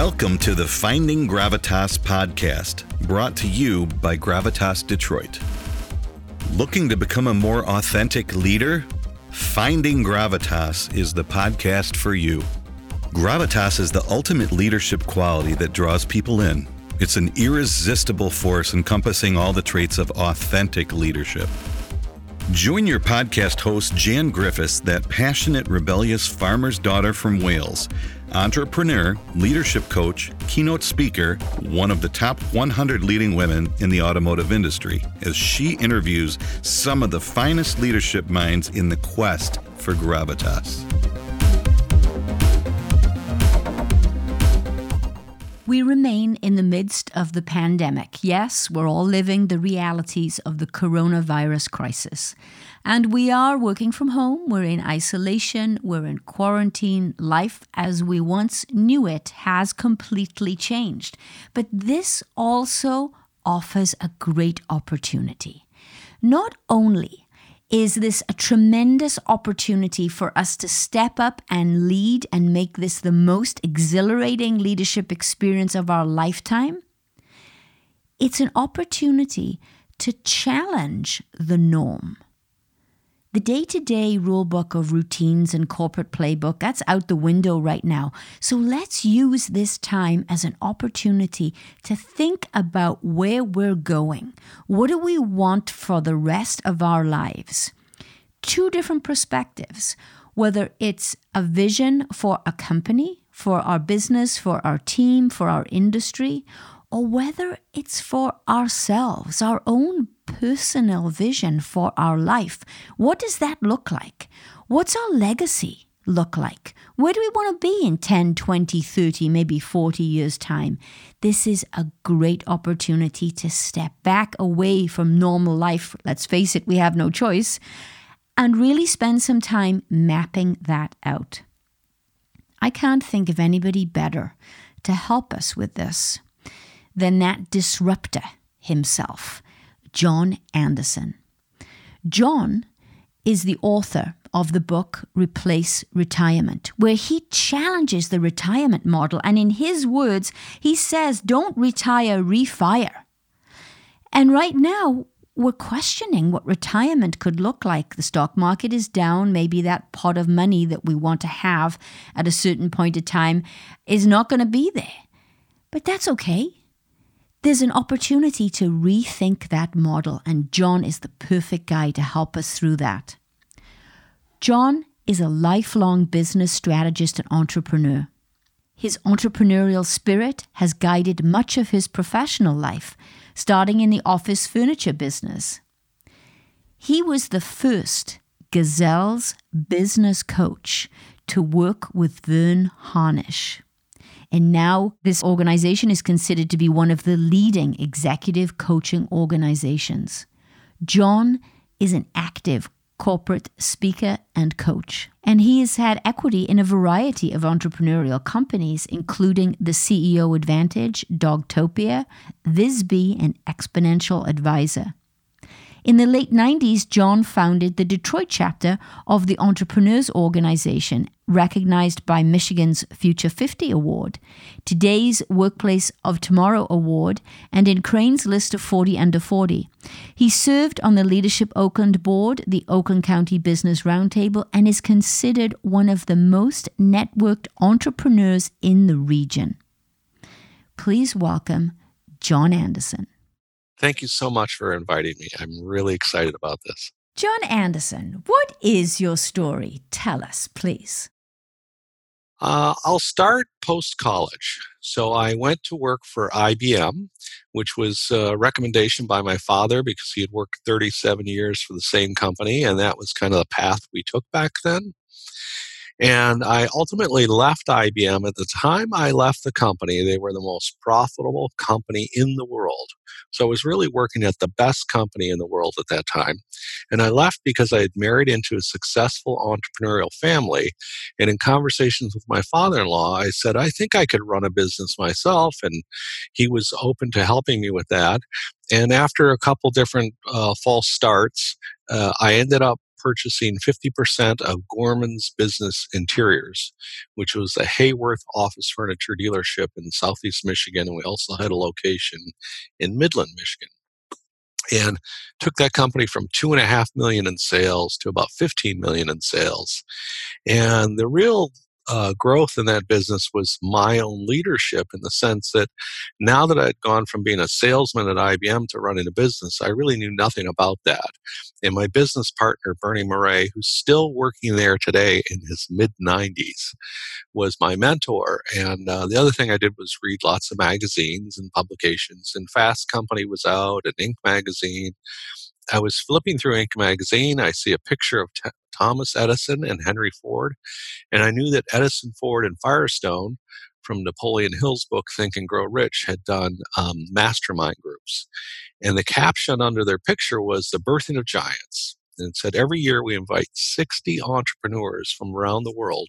Welcome to the Finding Gravitas podcast, brought to you by Gravitas Detroit. Looking to become a more authentic leader? Finding Gravitas is the podcast for you. Gravitas is the ultimate leadership quality that draws people in. It's an irresistible force encompassing all the traits of authentic leadership. Join your podcast host, Jan Griffiths, that passionate, rebellious farmer's daughter from Wales, entrepreneur, leadership coach, keynote speaker, one of the top 100 leading women in the automotive industry, as she interviews some of the finest leadership minds in the quest for gravitas. We remain in the midst of the pandemic. Yes, we're all living the realities of the coronavirus crisis. And we are working from home, we're in isolation, we're in quarantine. Life as we once knew it has completely changed. But this also offers a great opportunity. Not only is this a tremendous opportunity for us to step up and lead and make this the most exhilarating leadership experience of our lifetime? It's an opportunity to challenge the norm. The day to day rulebook of routines and corporate playbook, that's out the window right now. So let's use this time as an opportunity to think about where we're going. What do we want for the rest of our lives? Two different perspectives, whether it's a vision for a company, for our business, for our team, for our industry, or whether it's for ourselves, our own personal vision for our life. What does that look like? What's our legacy look like? Where do we want to be in 10, 20, 30, maybe 40 years' time? This is a great opportunity to step back away from normal life. Let's face it, we have no choice. And really spend some time mapping that out. I can't think of anybody better to help us with this than that disruptor himself, John Anderson. John is the author of the book Replace Retirement, where he challenges the retirement model. And in his words, he says, don't retire, refire. And right now, we're questioning what retirement could look like. The stock market is down. Maybe that pot of money that we want to have at a certain point of time is not going to be there. But that's okay there's an opportunity to rethink that model, and John is the perfect guy to help us through that. John is a lifelong business strategist and entrepreneur. His entrepreneurial spirit has guided much of his professional life, starting in the office furniture business. He was the first Gazelle's business coach to work with Verne Harnish. And now this organization is considered to be one of the leading executive coaching organizations. John is an active corporate speaker and coach. And he has had equity in a variety of entrepreneurial companies, including the CEO Advantage, Dogtopia, Visby, and Exponential Advisor. In the late 90s, John founded the Detroit chapter of the Entrepreneurs Organization, recognized by Michigan's Future 50 Award, today's Workplace of Tomorrow Award, and in Crain's list of 40 under 40. He served on the Leadership Oakland Board, the Oakland County Business Roundtable, and is considered one of the most networked entrepreneurs in the region. Please welcome John Anderson. Thank you so much for inviting me. I'm really excited about this. John Anderson, what is your story? Tell us, please. Uh, I'll start post college. So I went to work for IBM, which was a recommendation by my father because he had worked 37 years for the same company, and that was kind of the path we took back then. And I ultimately left IBM. At the time I left the company, they were the most profitable company in the world. So I was really working at the best company in the world at that time. And I left because I had married into a successful entrepreneurial family. And in conversations with my father in law, I said, I think I could run a business myself. And he was open to helping me with that. And after a couple different uh, false starts, uh, I ended up purchasing 50% of Gorman's Business Interiors, which was a Haworth office furniture dealership in southeast Michigan. And we also had a location in Midland, Michigan. And took that company from two and a half million in sales to about 15 million in sales. And the real uh, growth in that business was my own leadership in the sense that now that I'd gone from being a salesman at IBM to running a business, I really knew nothing about that. And my business partner, Bernie Murray, who's still working there today in his mid 90s, was my mentor. And uh, the other thing I did was read lots of magazines and publications. And Fast Company was out, and Inc. magazine. I was flipping through Inc. magazine. I see a picture of T- Thomas Edison and Henry Ford. And I knew that Edison, Ford, and Firestone from Napoleon Hill's book, Think and Grow Rich, had done um, mastermind groups. And the caption under their picture was The Birthing of Giants. And said, Every year we invite 60 entrepreneurs from around the world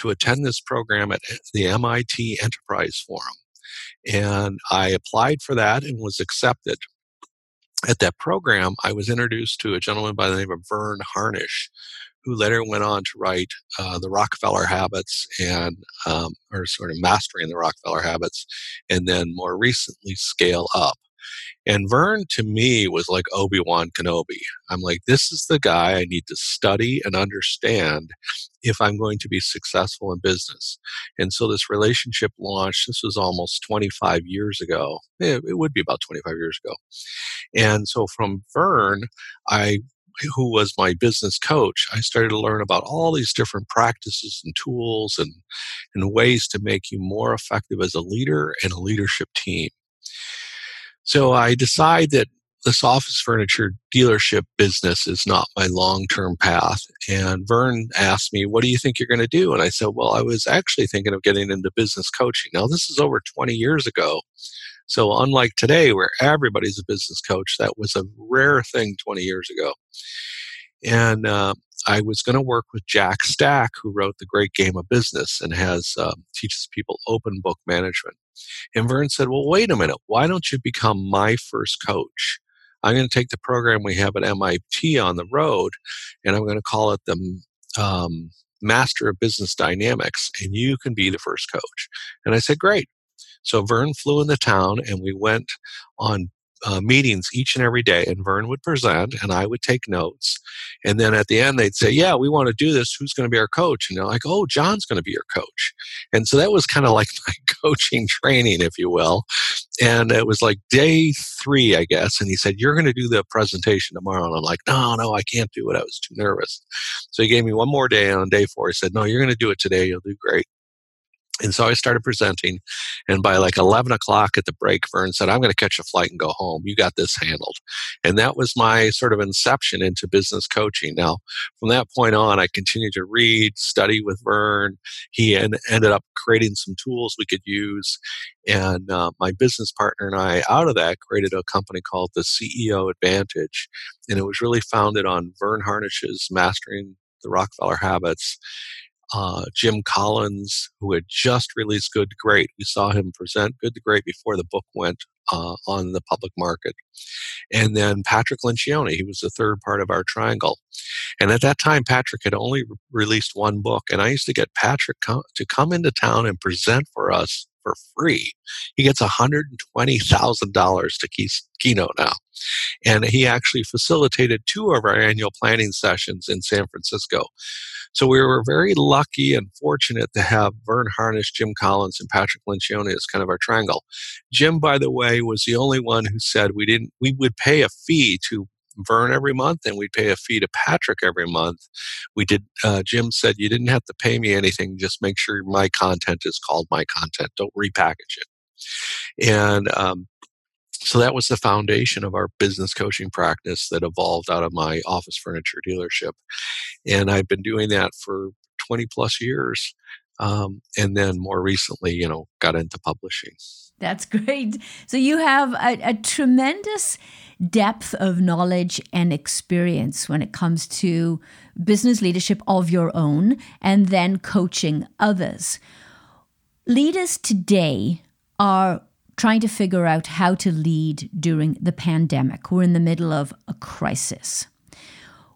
to attend this program at the MIT Enterprise Forum. And I applied for that and was accepted at that program, I was introduced to a gentleman by the name of Verne Harnish, who later went on to write uh, the Rockefeller Habits and, um, or sort of mastering the Rockefeller Habits, and then more recently Scale Up. And Verne to me was like Obi Wan Kenobi. I'm like, this is the guy I need to study and understand if I'm going to be successful in business. And so this relationship launched, this was almost 25 years ago. It, it would be about 25 years ago. And so from Verne, I who was my business coach, I started to learn about all these different practices and tools and, and ways to make you more effective as a leader and a leadership team. So I decide that this office furniture dealership business is not my long term path. And Verne asked me, What do you think you're going to do? And I said, Well, I was actually thinking of getting into business coaching. Now, this is over 20 years ago. So, unlike today, where everybody's a business coach, that was a rare thing 20 years ago. And uh, I was going to work with Jack Stack, who wrote The Great Game of Business and has um, teaches people open book management. And Verne said, "Well, wait a minute. Why don't you become my first coach? I'm going to take the program we have at MIT on the road, and I'm going to call it the um, Master of Business Dynamics, and you can be the first coach." And I said, "Great." So Verne flew in the town, and we went on uh, meetings each and every day, and Verne would present, and I would take notes. And then at the end, they'd say, "Yeah, we want to do this. Who's going to be our coach?" And they're like, "Oh, John's going to be your coach." And so that was kind of like my coaching training, if you will. And it was like day three, I guess. And he said, "You're going to do the presentation tomorrow." And I'm like, "No, no, I can't do it. I was too nervous." So he gave me one more day. And on day four, he said, "No, you're going to do it today. You'll do great." And so I started presenting. And by like 11 o'clock at the break, Verne said, I'm going to catch a flight and go home. You got this handled. And that was my sort of inception into business coaching. Now, from that point on, I continued to read, study with Verne. He en- ended up creating some tools we could use. And uh, my business partner and I, out of that, created a company called the CEO Advantage. And it was really founded on Verne Harnish's Mastering the Rockefeller Habits uh, Jim Collins, who had just released Good to Great. We saw him present Good to Great before the book went uh, on the public market. And then Patrick Lencioni, he was the third part of our triangle. And at that time, Patrick had only re- released one book. And I used to get Patrick co- to come into town and present for us for free. He gets $120,000 to key- keynote now. And he actually facilitated two of our annual planning sessions in San Francisco. So we were very lucky and fortunate to have Verne Harnish, Jim Collins, and Patrick Lencioni as kind of our triangle. Jim, by the way, was the only one who said we didn't we would pay a fee to Verne every month, and we'd pay a fee to Patrick every month. We did. Uh, Jim said you didn't have to pay me anything; just make sure my content is called my content. Don't repackage it. And um, so that was the foundation of our business coaching practice that evolved out of my office furniture dealership. And I've been doing that for 20 plus years. Um, and then more recently, you know, got into publishing. That's great. So you have a, a, tremendous depth of knowledge and experience when it comes to business leadership of your own and then coaching others. Leaders today are trying to figure out how to lead during the pandemic. We're in the middle of a crisis.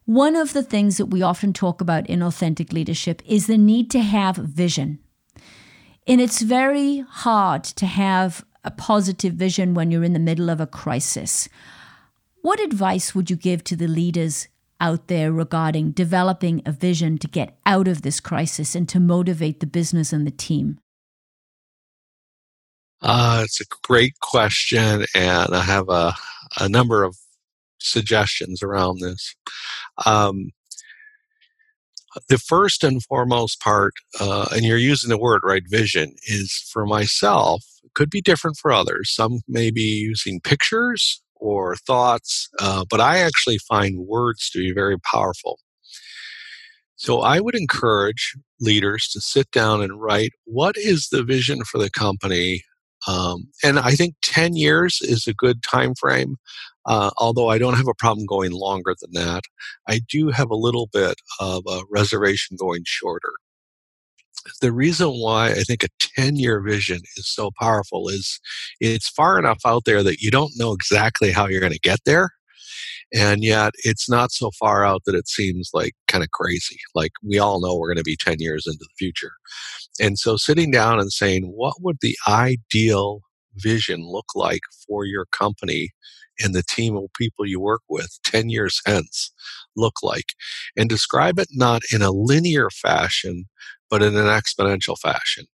One of the things that we often talk about in authentic leadership is the need to have vision. And it's very hard to have a positive vision when you're in the middle of a crisis. What advice would you give to the leaders out there regarding developing a vision to get out of this crisis and to motivate the business and the team? Uh, it's a great question, and I have a, a number of suggestions around this. Um, the first and foremost part, uh, and you're using the word right, vision, is for myself, could be different for others. Some may be using pictures or thoughts, uh, but I actually find words to be very powerful. So I would encourage leaders to sit down and write what is the vision for the company um, and I think 10 years is a good time frame. Uh, although I don't have a problem going longer than that, I do have a little bit of a reservation going shorter. The reason why I think a 10 year vision is so powerful is it's far enough out there that you don't know exactly how you're going to get there. And yet it's not so far out that it seems like kind of crazy. Like we all know we're going to be 10 years into the future. And so sitting down and saying, what would the ideal vision look like for your company and the team of people you work with 10 years hence look like? And describe it not in a linear fashion, but in an exponential fashion.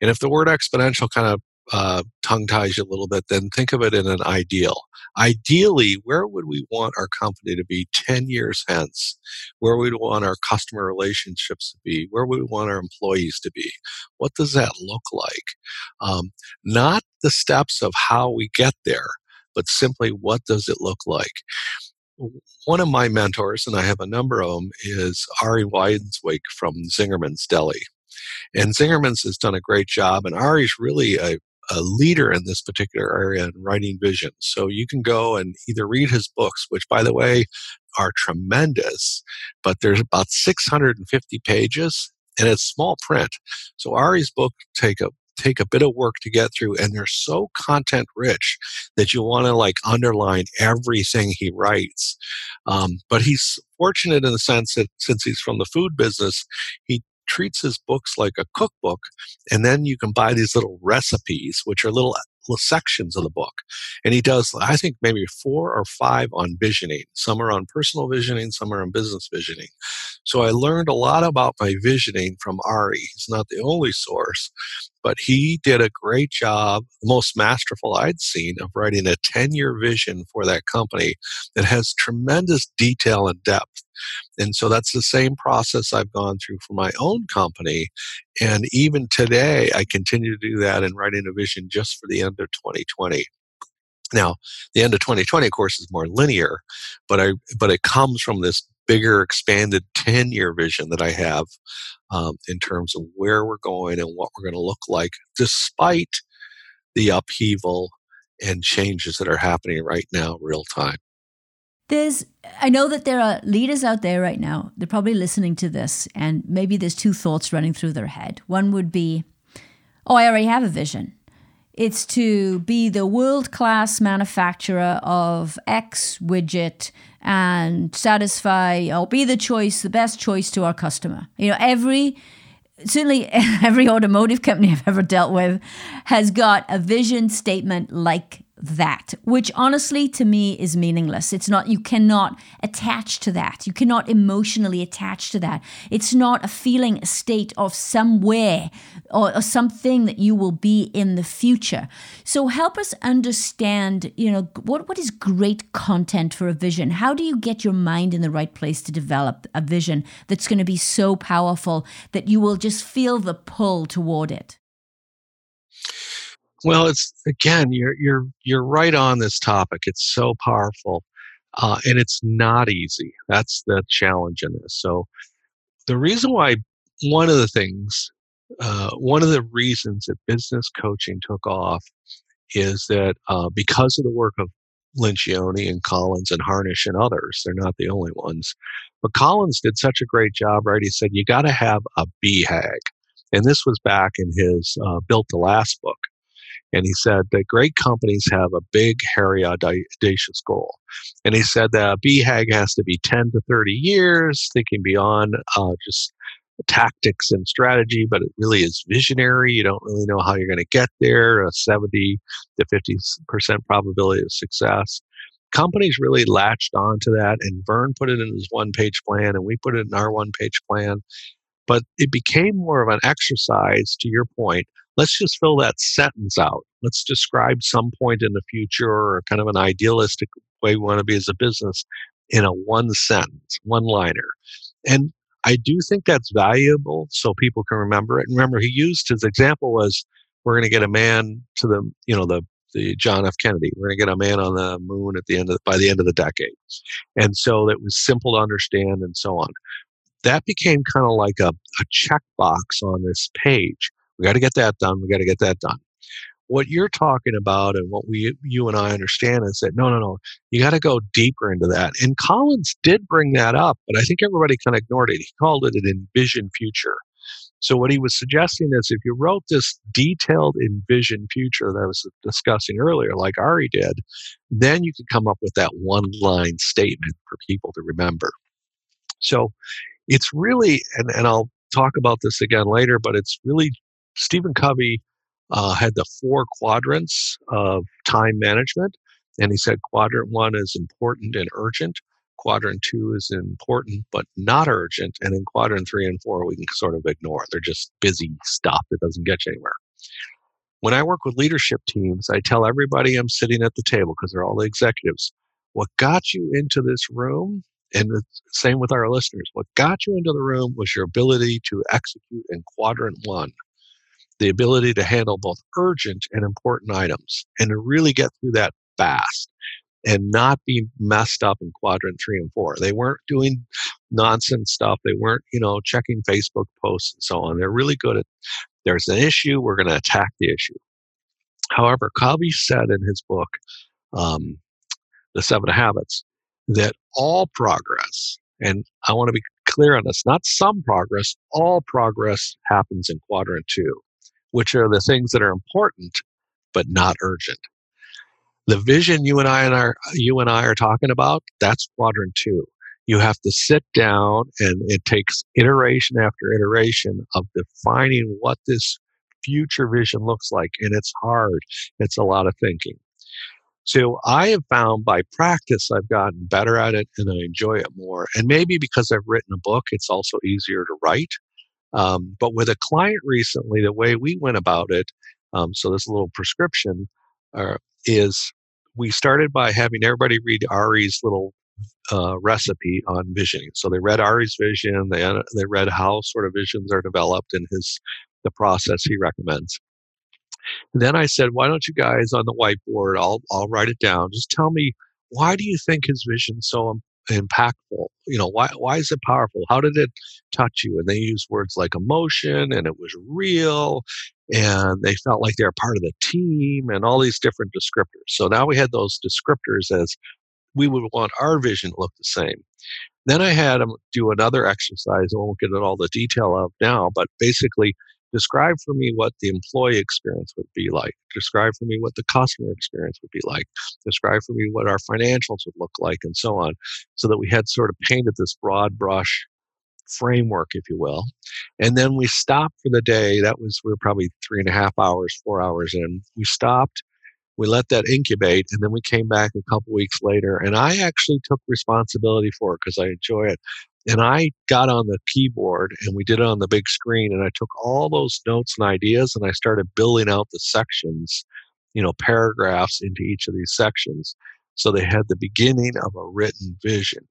And if the word exponential kind of uh, tongue ties you a little bit, then think of it in an ideal. Ideally, where would we want our company to be 10 years hence? Where would we want our customer relationships to be? Where would we want our employees to be? What does that look like? Um, not the steps of how we get there, but simply what does it look like? One of my mentors, and I have a number of them, is Ari Weinzweig from Zingerman's Deli. And Zingerman's has done a great job, and Ari's really a, a leader in this particular area in writing vision. So you can go and either read his books, which, by the way, are tremendous, but there's about 650 pages and it's small print. So Ari's book take a take a bit of work to get through and they're so content rich that you want to like underline everything he writes. Um, but he's fortunate in the sense that since he's from the food business he treats his books like a cookbook, and then you can buy these little recipes, which are little, little sections of the book. And he does, I think, maybe four or five on visioning. Some are on personal visioning, some are on business visioning. So I learned a lot about my visioning from Ari. He's not the only source, but he did a great job, the most masterful I'd seen, of writing a 10 year vision for that company that has tremendous detail and depth. And so that's the same process I've gone through for my own company. And even today, I continue to do that in writing a vision just for the end of 2020. Now, the end of 2020, of course, is more linear, but I but it comes from this bigger, expanded 10 year vision that I have um, in terms of where we're going and what we're going to look like, despite the upheaval and changes that are happening right now, real time. There's, I know that there are leaders out there right now, they're probably listening to this, and maybe there's two thoughts running through their head. One would be, oh, I already have a vision. It's to be the world class manufacturer of X widget and satisfy or be the choice, the best choice to our customer. You know, every certainly every automotive company I've ever dealt with has got a vision statement like that, which honestly to me is meaningless. It's not, you cannot attach to that. You cannot emotionally attach to that. It's not a feeling, a state of somewhere or, or something that you will be in the future. So help us understand, you know, what, what is great content for a vision? How do you get your mind in the right place to develop a vision that's going to be so powerful that you will just feel the pull toward it? Well, it's again, you're you're you're right on this topic. It's so powerful, uh, and it's not easy. That's the challenge in this. So, the reason why one of the things, uh, one of the reasons that business coaching took off, is that uh, because of the work of Lencioni and Collins and Harnish and others, they're not the only ones. But Collins did such a great job, right? He said you got to have a BHAG, and this was back in his uh, Built to Last book And he said that great companies have a big, hairy, audacious goal. And he said that a BHAG has to be 10 to 30 years, thinking beyond uh, just tactics and strategy, but it really is visionary. You don't really know how you're going to get there, a 70 to 50% probability of success. Companies really latched onto that, and Verne put it in his one page plan, and we put it in our one page plan. But it became more of an exercise, to your point. Let's just fill that sentence out. Let's describe some point in the future or kind of an idealistic way we want to be as a business in a one sentence, one liner. And I do think that's valuable so people can remember it. And remember, he used his example was we're going to get a man to the, you know, the the John F. Kennedy. We're going to get a man on the moon at the end of by the end of the decade, and so it was simple to understand and so on. That became kind of like a, a checkbox on this page. We got to get that done. We got to get that done what you're talking about and what we you and I understand is that no no no you got to go deeper into that and Collins did bring that up but I think everybody kind of ignored it he called it an envision future so what he was suggesting is if you wrote this detailed envision future that I was discussing earlier like Ari did then you could come up with that one line statement for people to remember so it's really and, and I'll talk about this again later but it's really Stephen Covey uh, had the four quadrants of time management. And he said quadrant one is important and urgent. Quadrant two is important but not urgent. And in quadrant three and four, we can sort of ignore. They're just busy stuff that doesn't get you anywhere. When I work with leadership teams, I tell everybody I'm sitting at the table because they're all the executives. What got you into this room, and the same with our listeners, what got you into the room was your ability to execute in quadrant one the ability to handle both urgent and important items and to really get through that fast and not be messed up in quadrant three and four. They weren't doing nonsense stuff. They weren't, you know, checking Facebook posts and so on. They're really good at there's an issue, we're going to attack the issue. However, Covey said in his book, um, The Seven Habits, that all progress, and I want to be clear on this, not some progress, all progress happens in quadrant two which are the things that are important but not urgent. The vision you and I and our you and I are talking about, that's quadrant two. You have to sit down and it takes iteration after iteration of defining what this future vision looks like. And it's hard. It's a lot of thinking. So I have found by practice, I've gotten better at it and I enjoy it more. And maybe because I've written a book, it's also easier to write. Um, but with a client recently, the way we went about it, um, so this little prescription uh, is we started by having everybody read Ari's little uh, recipe on visioning. So they read Ari's vision, they they read how sort of visions are developed in his the process he recommends. And then I said, why don't you guys on the whiteboard? I'll I'll write it down. Just tell me why do you think his vision so impactful? You know, why why is it powerful? How did it touch you? And they use words like emotion and it was real and they felt like they were part of the team and all these different descriptors. So now we had those descriptors as we would want our vision to look the same. Then I had them do another exercise. I won't get into all the detail of now, but basically Describe for me what the employee experience would be like. Describe for me what the customer experience would be like. Describe for me what our financials would look like, and so on, so that we had sort of painted this broad brush framework, if you will. And then we stopped for the day. That was, we were probably three and a half hours, four hours in. We stopped, we let that incubate, and then we came back a couple weeks later. And I actually took responsibility for it because I enjoy it. And I got on the keyboard and we did it on the big screen. And I took all those notes and ideas and I started building out the sections, you know, paragraphs into each of these sections. So they had the beginning of a written vision.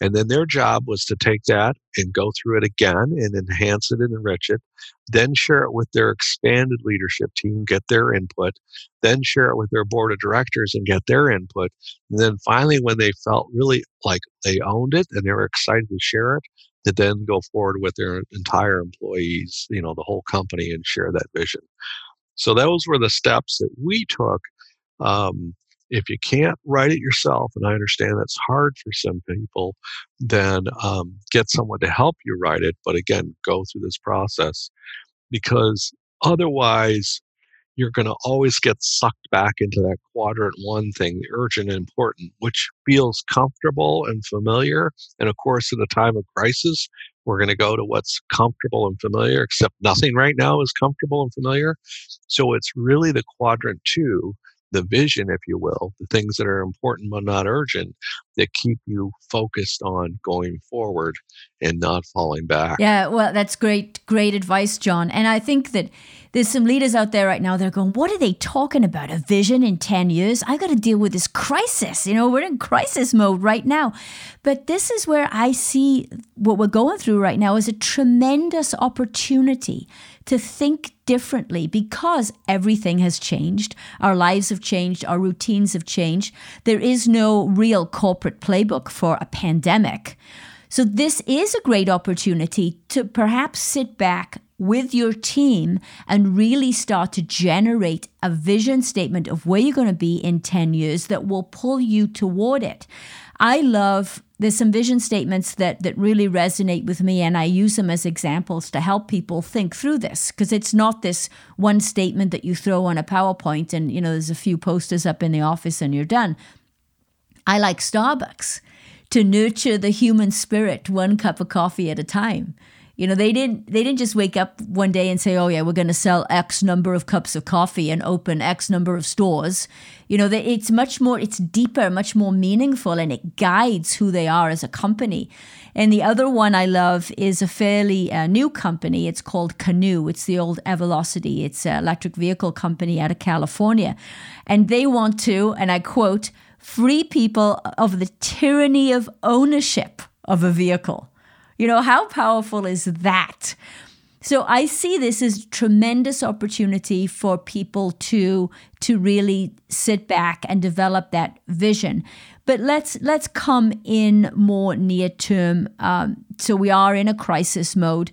And then their job was to take that and go through it again and enhance it and enrich it, then share it with their expanded leadership team, get their input, then share it with their board of directors and get their input. And then finally, when they felt really like they owned it and they were excited to share it, to then go forward with their entire employees, you know, the whole company and share that vision. So those were the steps that we took um, if you can't write it yourself, and I understand that's hard for some people, then um, get someone to help you write it. But again, go through this process because otherwise, you're going to always get sucked back into that quadrant one thing, the urgent and important, which feels comfortable and familiar. And of course, in a time of crisis, we're going to go to what's comfortable and familiar, except nothing right now is comfortable and familiar. So it's really the quadrant two the vision, if you will, the things that are important but not urgent that keep you focused on going forward and not falling back. Yeah, well, that's great, great advice, John. And I think that there's some leaders out there right now that are going, What are they talking about? A vision in 10 years? I got to deal with this crisis. You know, we're in crisis mode right now. But this is where I see what we're going through right now is a tremendous opportunity to think differently because everything has changed. Our lives have changed, our routines have changed. There is no real corporate playbook for a pandemic. So, this is a great opportunity to perhaps sit back with your team and really start to generate a vision statement of where you're going to be in 10 years that will pull you toward it. I love there's some vision statements that that really resonate with me and I use them as examples to help people think through this because it's not this one statement that you throw on a PowerPoint and you know there's a few posters up in the office and you're done. I like Starbucks to nurture the human spirit one cup of coffee at a time. You know, they didn't they didn't just wake up one day and say, "Oh yeah, we're going to sell X number of cups of coffee and open X number of stores." You know, it's much more it's deeper, much more meaningful and it guides who they are as a company. And the other one I love is a fairly uh, new company. It's called Canoo. It's the old Evelozcity. It's an electric vehicle company out of California. And they want to, and I quote, free people of the tyranny of ownership of a vehicle. You know, how powerful is that? So I see this as tremendous opportunity for people to to really sit back and develop that vision. But let's let's come in more near term. Um, so we are in a crisis mode.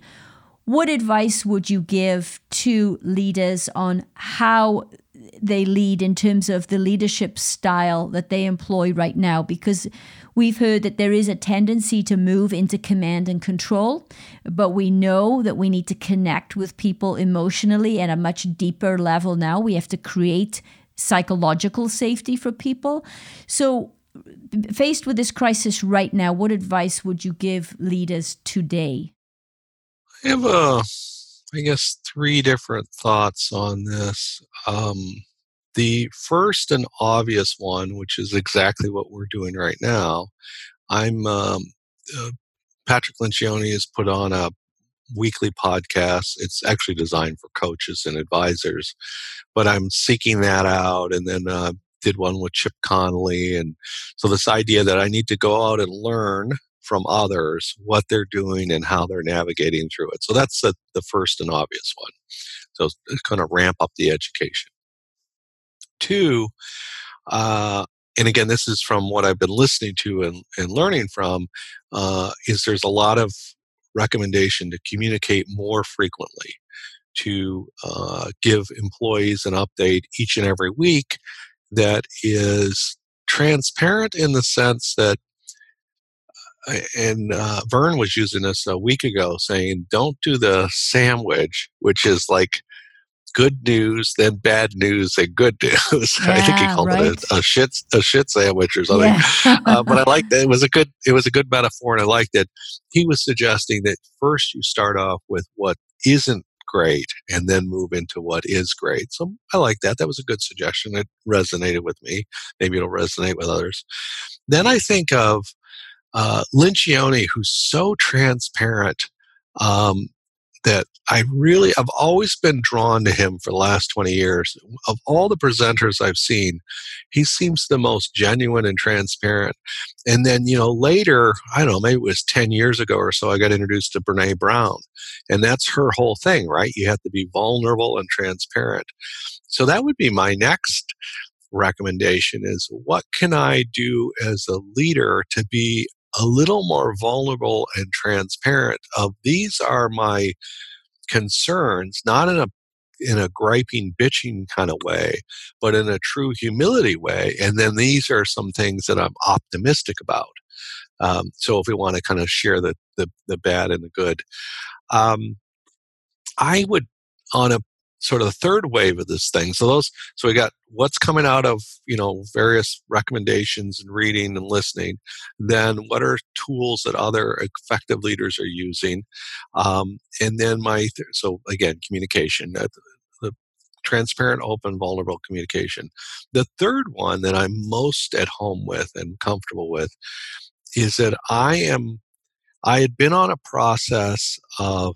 What advice would you give to leaders on how they lead in terms of the leadership style that they employ right now? Because We've heard that there is a tendency to move into command and control, but we know that we need to connect with people emotionally at a much deeper level now. We have to create psychological safety for people. So, faced with this crisis right now, what advice would you give leaders today? I have, a, I guess, three different thoughts on this. Um, the first and obvious one, which is exactly what we're doing right now, I'm um, uh, Patrick Lencioni has put on a weekly podcast. It's actually designed for coaches and advisors, but I'm seeking that out. And then uh, did one with Chip Conley, and so this idea that I need to go out and learn from others what they're doing and how they're navigating through it. So that's the, the first and obvious one. So it's kind of ramp up the education. Two, uh, and again, this is from what I've been listening to and, and learning from, uh, is there's a lot of recommendation to communicate more frequently, to uh, give employees an update each and every week that is transparent in the sense that uh, and uh, Verne was using this a week ago, saying, "Don't do the sandwich," which is like good news, then bad news, and good news. Yeah, I think he called right. it a, a, shit a shit sandwich or something. Yeah. uh, but I liked that. It was a good it was a good metaphor, and I liked it. He was suggesting that first you start off with what isn't great, and then move into what is great. So I like that. That was a good suggestion. It resonated with me. Maybe it'll resonate with others. Then I think of uh, Lencioni, who's so transparent. Um, that I really, I've always been drawn to him for the last 20 years. Of all the presenters I've seen, he seems the most genuine and transparent. And then, you know, later, I don't know, maybe it was 10 years ago or so, I got introduced to Brene Brown. And that's her whole thing, right? You have to be vulnerable and transparent. So that would be my next recommendation is what can I do as a leader to be a little more vulnerable and transparent of these are my concerns, not in a in a griping, bitching kind of way, but in a true humility way. And then these are some things that I'm optimistic about. Um, so if we want to kind of share the the, the bad and the good, um, I would on a sort of the third wave of this thing. So those, so we got what's coming out of you know various recommendations and reading and listening. Then what are tools that other effective leaders are using, um, and then my so again communication. Uh, the transparent, open, vulnerable communication. The third one that I'm most at home with and comfortable with is that I am I had been on a process of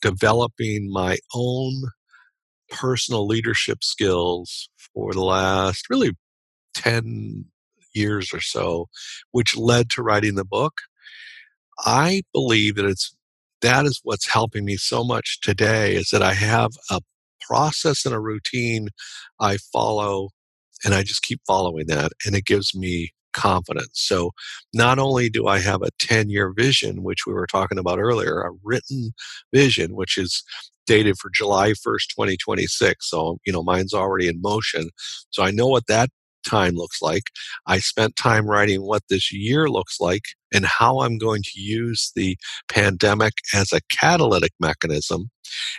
developing my own personal leadership skills for the last really 10 years or so, which led to writing the book. I believe that it's that is what's helping me so much today is that I have a process and a routine I follow and I just keep following that and it gives me confidence. So not only do I have a 10 year vision, which we were talking about earlier, a written vision, which is dated for July 1st, 2026. So, you know, mine's already in motion. So I know what that time looks like. I spent time writing what this year looks like and how I'm going to use the pandemic as a catalytic mechanism.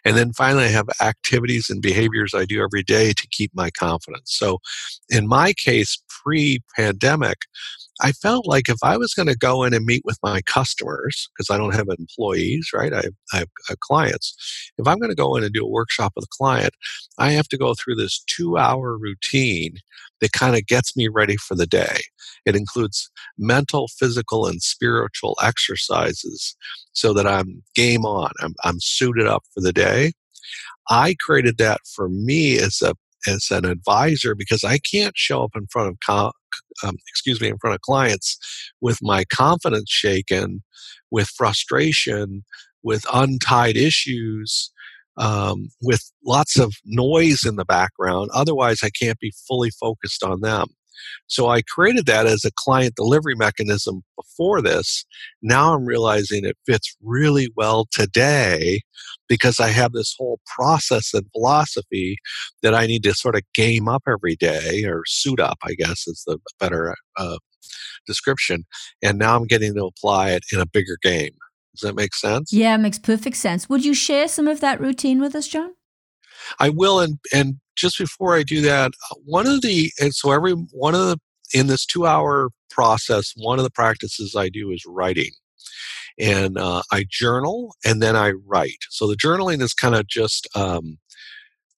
And then finally, I have activities and behaviors I do every day to keep my confidence. So, in my case, pre pandemic, I felt like if I was going to go in and meet with my customers, because I don't have employees, right? I have, I have, uh, clients. If I'm going to go in and do a workshop with a client, I have to go through this two hour routine that kind of gets me ready for the day. It includes mental, physical, and spiritual exercises so that I'm game on. I'm, I'm suited up for the day. I created that for me as a as an advisor because I can't show up in front of um, excuse me in front of clients with my confidence shaken, with frustration, with untied issues, um, with lots of noise in the background. Otherwise, I can't be fully focused on them. So I created that as a client delivery mechanism before this. Now I'm realizing it fits really well today because I have this whole process and philosophy that I need to sort of game up every day or suit up, I guess is the better uh, description. And now I'm getting to apply it in a bigger game. Does that make sense? Yeah, it makes perfect sense. Would you share some of that routine with us, John? I will, and and just before I do that, uh, one of the and so every one of the in this two hour process, one of the practices I do is writing, and uh, I journal and then I write. So the journaling is kind of just um,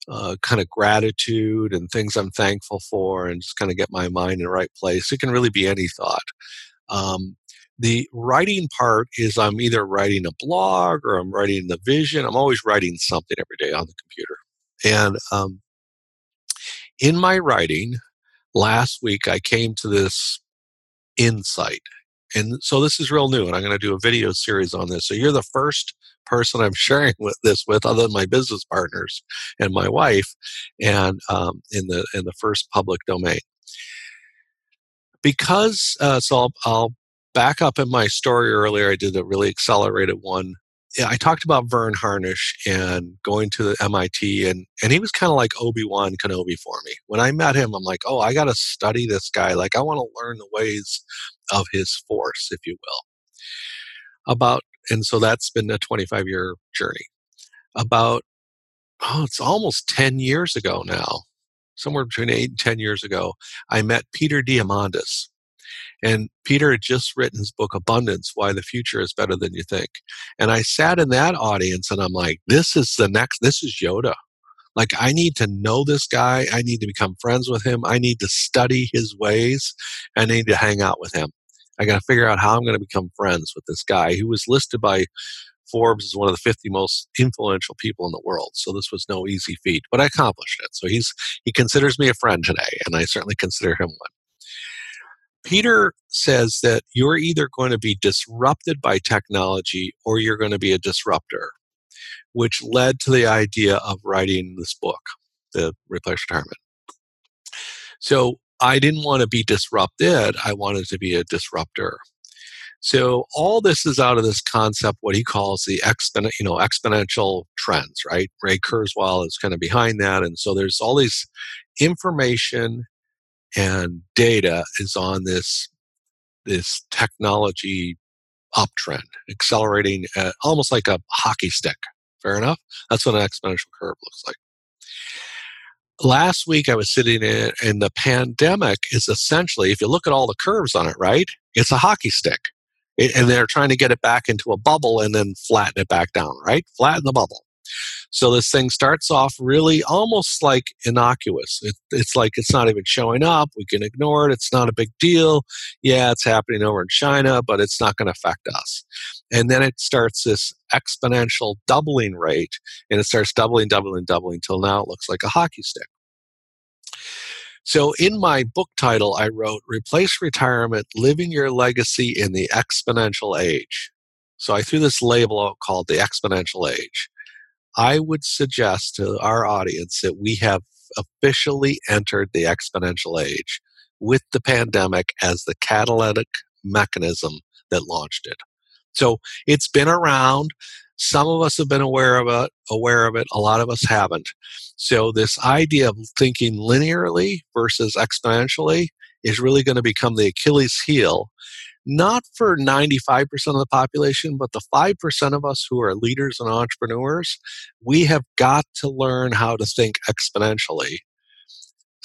uh, kind of gratitude and things I'm thankful for, and just kind of get my mind in the right place. It can really be any thought. Um, the writing part is I'm either writing a blog or I'm writing the vision. I'm always writing something every day on the computer. And um, in my writing, last week I came to this insight. And so this is real new, and I'm going to do a video series on this. So you're the first person I'm sharing with this with, other than my business partners and my wife, and um, in the in the first public domain. Because uh, so I'll, I'll back up in my story earlier. I did a really accelerated one I talked about Verne Harnish and going to the MIT, and and he was kind of like Obi Wan Kenobi for me. When I met him, I'm like, oh, I got to study this guy. Like, I want to learn the ways of his force, if you will. About and so that's been a 25 year journey. About oh, it's almost 10 years ago now, somewhere between eight and 10 years ago. I met Peter Diamandis, and Peter had just written his book, Abundance Why the Future is Better Than You Think. And I sat in that audience and I'm like, this is the next, this is Yoda. Like, I need to know this guy. I need to become friends with him. I need to study his ways. I need to hang out with him. I got to figure out how I'm going to become friends with this guy who was listed by Forbes as one of the 50 most influential people in the world. So this was no easy feat, but I accomplished it. So he's he considers me a friend today, and I certainly consider him one. Peter says that you're either going to be disrupted by technology or you're going to be a disruptor, which led to the idea of writing this book, The Replace Retirement. So I didn't want to be disrupted, I wanted to be a disruptor. So all this is out of this concept, what he calls the exponent, you know, exponential trends, right? Ray Kurzweil is kind of behind that, and so there's all these information and data is on this this technology uptrend, accelerating almost like a hockey stick. Fair enough. That's what an exponential curve looks like. last week I was sitting in, and the pandemic is essentially, if you look at all the curves on it, right, it's a hockey stick. It, and they're trying to get it back into a bubble and then flatten it back down, right? Flatten the bubble. So this thing starts off really almost like innocuous. It, it's like it's not even showing up. We can ignore it. It's not a big deal. Yeah, it's happening over in China, but it's not going to affect us. And then it starts this exponential doubling rate, and it starts doubling, doubling, doubling until now it looks like a hockey stick. So in my book title, I wrote Replace Retirement Living Your Legacy in the Exponential Age. So I threw this label out called the Exponential Age. I would suggest to our audience that we have officially entered the exponential age with the pandemic as the catalytic mechanism that launched it. So it's been around. Some of us have been aware of it, aware of it. A lot of us haven't. So this idea of thinking linearly versus exponentially is really going to become the Achilles heel not for 95% of the population, but the 5% of us who are leaders and entrepreneurs, we have got to learn how to think exponentially.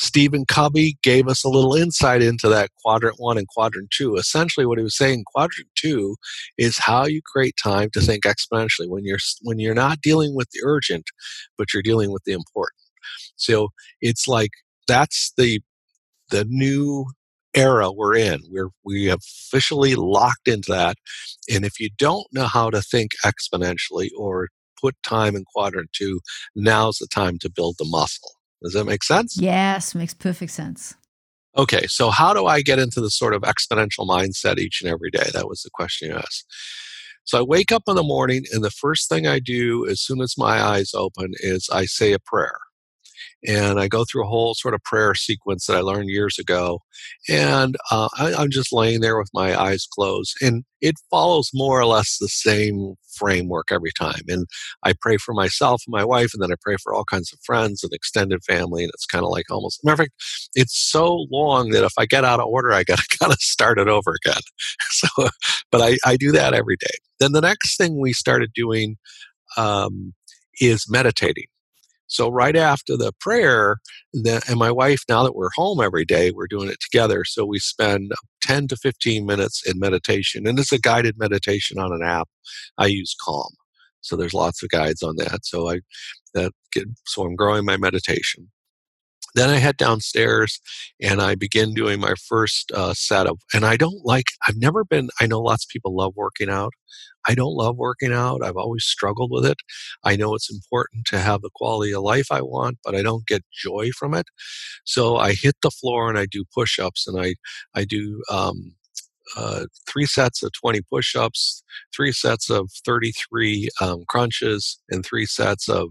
Stephen Covey gave us a little insight into that quadrant one and quadrant two. Essentially, what he was saying, quadrant two is how you create time to think exponentially when you're when you're not dealing with the urgent, but you're dealing with the important. So it's like that's the the new era we're in. We're we have officially locked into that. And if you don't know how to think exponentially or put time in quadrant two, now's the time to build the muscle. Does that make sense? Yes, makes perfect sense. Okay, so how do I get into the sort of exponential mindset each and every day? That was the question you asked. So I wake up in the morning, and the first thing I do as soon as my eyes open is I say a prayer and I go through a whole sort of prayer sequence that I learned years ago. And uh, I, am just laying there with my eyes closed, and it follows more or less the same framework every time. And I pray for myself and my wife, and then I pray for all kinds of friends and extended family. And it's kind of like almost, matter of fact, it's so long that if I get out of order, I got to kind of start it over again. so, but I, I do that every day. Then the next thing we started doing um, is meditating. So right after the prayer, the, and my wife, now that we're home every day, we're doing it together. So we spend 10 to 15 minutes in meditation, and it's a guided meditation on an app. I use Calm, so there's lots of guides on that. So I that get, so I'm growing my meditation. Then I head downstairs and I begin doing my first uh, set of, and I don't like, I've never been, I know lots of people love working out. I don't love working out. I've always struggled with it. I know it's important to have the quality of life I want, but I don't get joy from it. So I hit the floor and I do push ups and I, I do, um, uh, three sets of 20 push ups, three sets of 33 um, crunches, and three sets of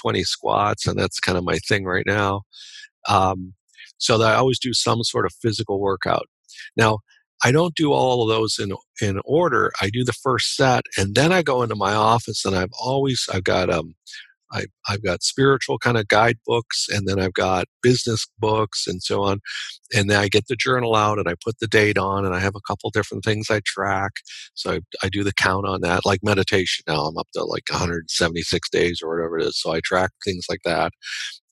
20 squats. And that's kind of my thing right now. Um, so that I always do some sort of physical workout. Now, I don't do all of those in in order. I do the first set, and then I go into my office, and I've always I've got um I, I've got spiritual kind of guidebooks, and then I've got business books and so on. And then I get the journal out and I put the date on, and I have a couple different things I track. So I, I do the count on that, like meditation. Now I'm up to like 176 days or whatever it is. So I track things like that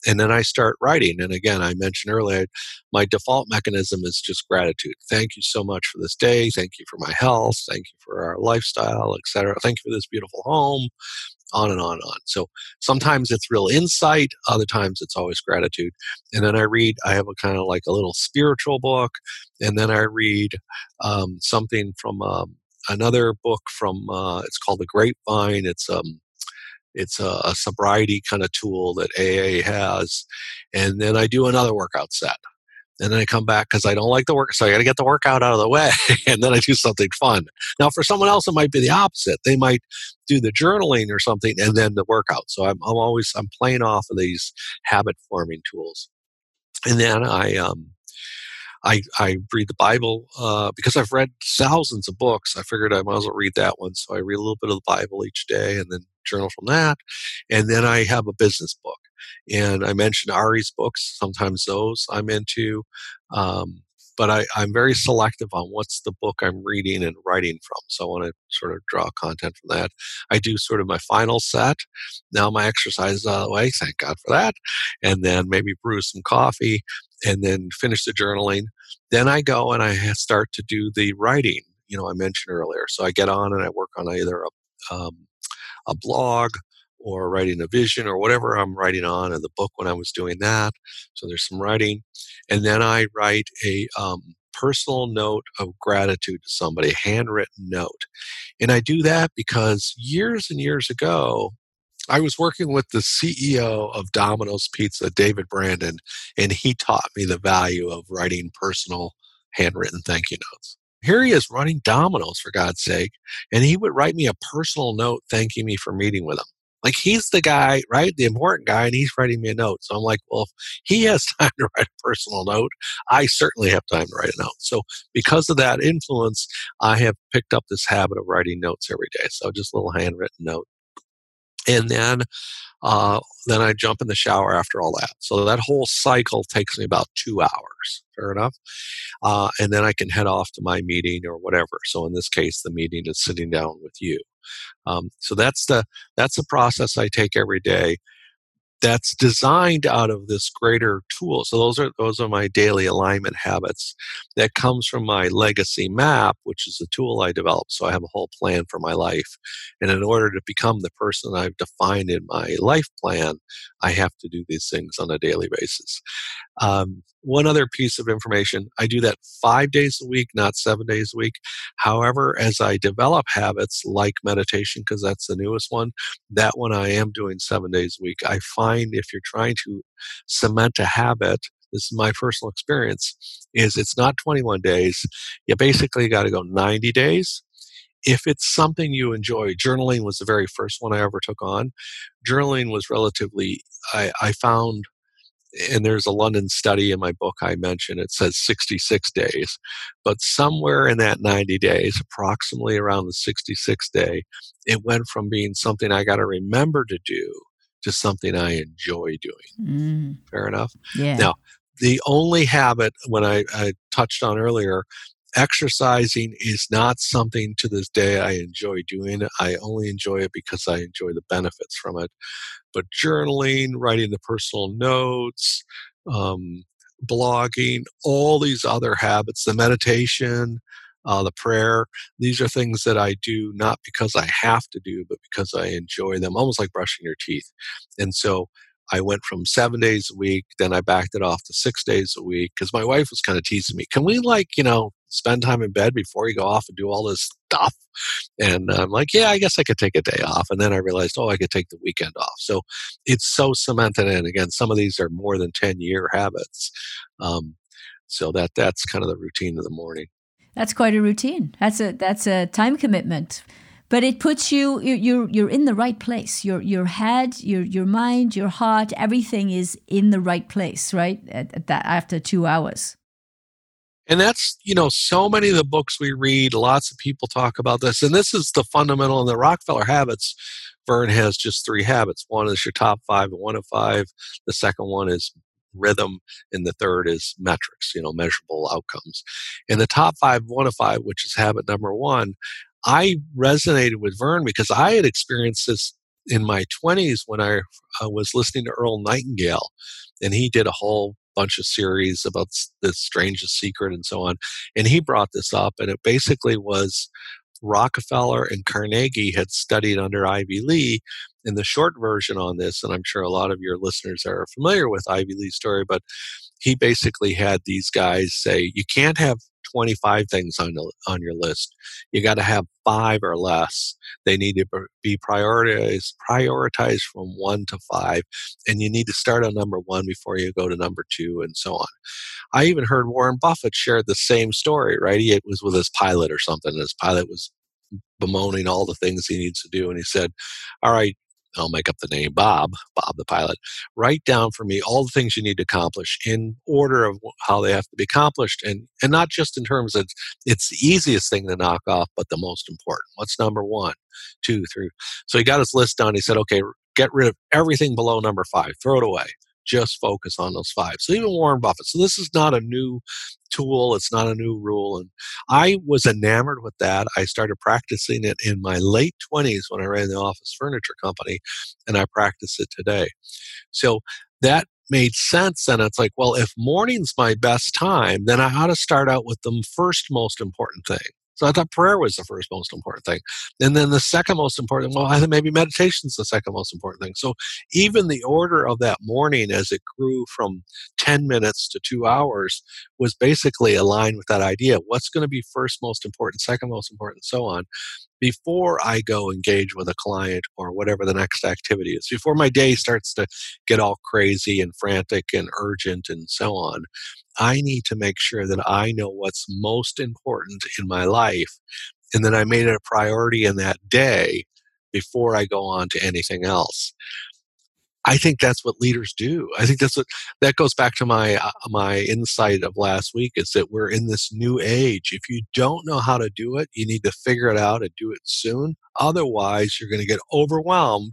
and then I start writing. And again, I mentioned earlier, my default mechanism is just gratitude. Thank you so much for this day. Thank you for my health. Thank you for our lifestyle, etc. Thank you for this beautiful home. On and on and on. So sometimes it's real insight. Other times it's always gratitude. And then I read. I have a kind of like a little spiritual book, and then I read um, something from um, another book from. Uh, it's called The Grapevine. It's um, it's a, a sobriety kind of tool that AA has. And then I do another workout set. And then I come back because I don't like the work. So I got to get the workout out of the way. and then I do something fun. Now, for someone else, it might be the opposite. They might do the journaling or something and then the workout. So I'm, I'm always, I'm playing off of these habit forming tools. And then I, um, I, I read the Bible uh, because I've read thousands of books. I figured I might as well read that one. So I read a little bit of the Bible each day and then journal from that. And then I have a business book. And I mentioned Ari's books, sometimes those I'm into. Um, but I, I'm very selective on what's the book I'm reading and writing from. So I want to sort of draw content from that. I do sort of my final set. Now my exercise is out of the way, thank God for that. And then maybe brew some coffee and then finish the journaling. Then I go and I start to do the writing, you know, I mentioned earlier. So I get on and I work on either a, um, a blog or writing a vision or whatever I'm writing on in the book when I was doing that. So there's some writing. And then I write a um, personal note of gratitude to somebody, a handwritten note. And I do that because years and years ago, I was working with the CEO of Domino's Pizza, David Brandon, and he taught me the value of writing personal handwritten thank you notes. Here he is running Domino's, for God's sake, and he would write me a personal note thanking me for meeting with him. Like he's the guy, right? The important guy, and he's writing me a note. So I'm like, well, if he has time to write a personal note, I certainly have time to write a note. So because of that influence, I have picked up this habit of writing notes every day. So just a little handwritten note. And then uh, then I jump in the shower after all that. So that whole cycle takes me about two hours. Fair enough. Uh, and then I can head off to my meeting or whatever. So in this case, the meeting is sitting down with you. Um, so that's the that's the process I take every day. That's designed out of this greater tool. So those are those are my daily alignment habits. That comes from my legacy map, which is a tool I developed. So I have a whole plan for my life, and in order to become the person I've defined in my life plan, I have to do these things on a daily basis. Um, one other piece of information I do that five days a week, not seven days a week. However, as I develop habits like meditation, because that's the newest one, that one I am doing seven days a week. I find if you're trying to cement a habit, this is my personal experience, is it's not 21 days. You basically got to go 90 days if it's something you enjoy, journaling was the very first one I ever took on. Journaling was relatively, I, I found and there's a London study in my book I mentioned. It says 66 days, but somewhere in that 90 days, approximately around the 66th day, it went from being something I got to remember to do to something I enjoy doing. Mm. Fair enough. Yeah. Now, the only habit when I, I touched on earlier exercising is not something to this day I enjoy doing. I only enjoy it because I enjoy the benefits from it. But journaling, writing the personal notes, um, blogging, all these other habits, the meditation, uh, the prayer, these are things that I do not because I have to do, but because I enjoy them, almost like brushing your teeth. And so I went from seven days a week, then I backed it off to six days a week because my wife was kind of teasing me. Can we, like, you know, spend time in bed before you go off and do all this stuff? And I'm like, yeah, I guess I could take a day off. And then I realized, oh, I could take the weekend off. So it's so cemented in. Again, some of these are more than 10 year habits. Um, so that that's kind of the routine of the morning. That's quite a routine. That's a that's a time commitment but it puts you you're you're in the right place your your head your your mind your heart everything is in the right place right at, at that after two hours and that's you know so many of the books we read lots of people talk about this and this is the fundamental in the rockefeller habits. Verne has just three habits. One is your top five and one of five. The second one is rhythm and the third is metrics you know measurable outcomes. And the top five one of five which is habit number one I resonated with Verne because I had experienced this in my 20s when I uh, was listening to Earl Nightingale, and he did a whole bunch of series about the strangest secret and so on. And he brought this up, and it basically was Rockefeller and Carnegie had studied under Ivy Lee. And the short version on this, and I'm sure a lot of your listeners are familiar with Ivy Lee's story, but he basically had these guys say, you can't have 25 things on, the, on your list. You got to have five or less. They need to be prioritized, prioritized from one to five. And you need to start on number one before you go to number two and so on. I even heard Warren Buffett share the same story, right? He was with his pilot or something. His pilot was bemoaning all the things he needs to do. And he said, All right, I'll make up the name Bob, Bob the pilot. Write down for me all the things you need to accomplish in order of how they have to be accomplished, and and not just in terms of it's the easiest thing to knock off, but the most important. What's number one, two, three? So he got his list done. He said, okay, get rid of everything below number five, throw it away. Just focus on those five. So even Warren Buffett. So this is not a new tool. It's not a new rule. And I was enamored with that. I started practicing it in my late 20s when I ran the office furniture company, and I practice it today. So that made sense. And it's like, well, if morning's my best time, then I ought to start out with the first most important thing. So I thought prayer was the first most important thing. And then the second most important, well, I think maybe meditation's the second most important thing. So even the order of that morning as it grew from 10 minutes to two hours was basically aligned with that idea. What's going to be first most important, second most important, so on before I go engage with a client or whatever the next activity is, before my day starts to get all crazy and frantic and urgent and so on, I need to make sure that I know what's most important in my life and that I made it a priority in that day before I go on to anything else. I think that's what leaders do. I think that's what that goes back to my uh, my insight of last week is that we're in this new age. If you don't know how to do it, you need to figure it out and do it soon. Otherwise, you're going to get overwhelmed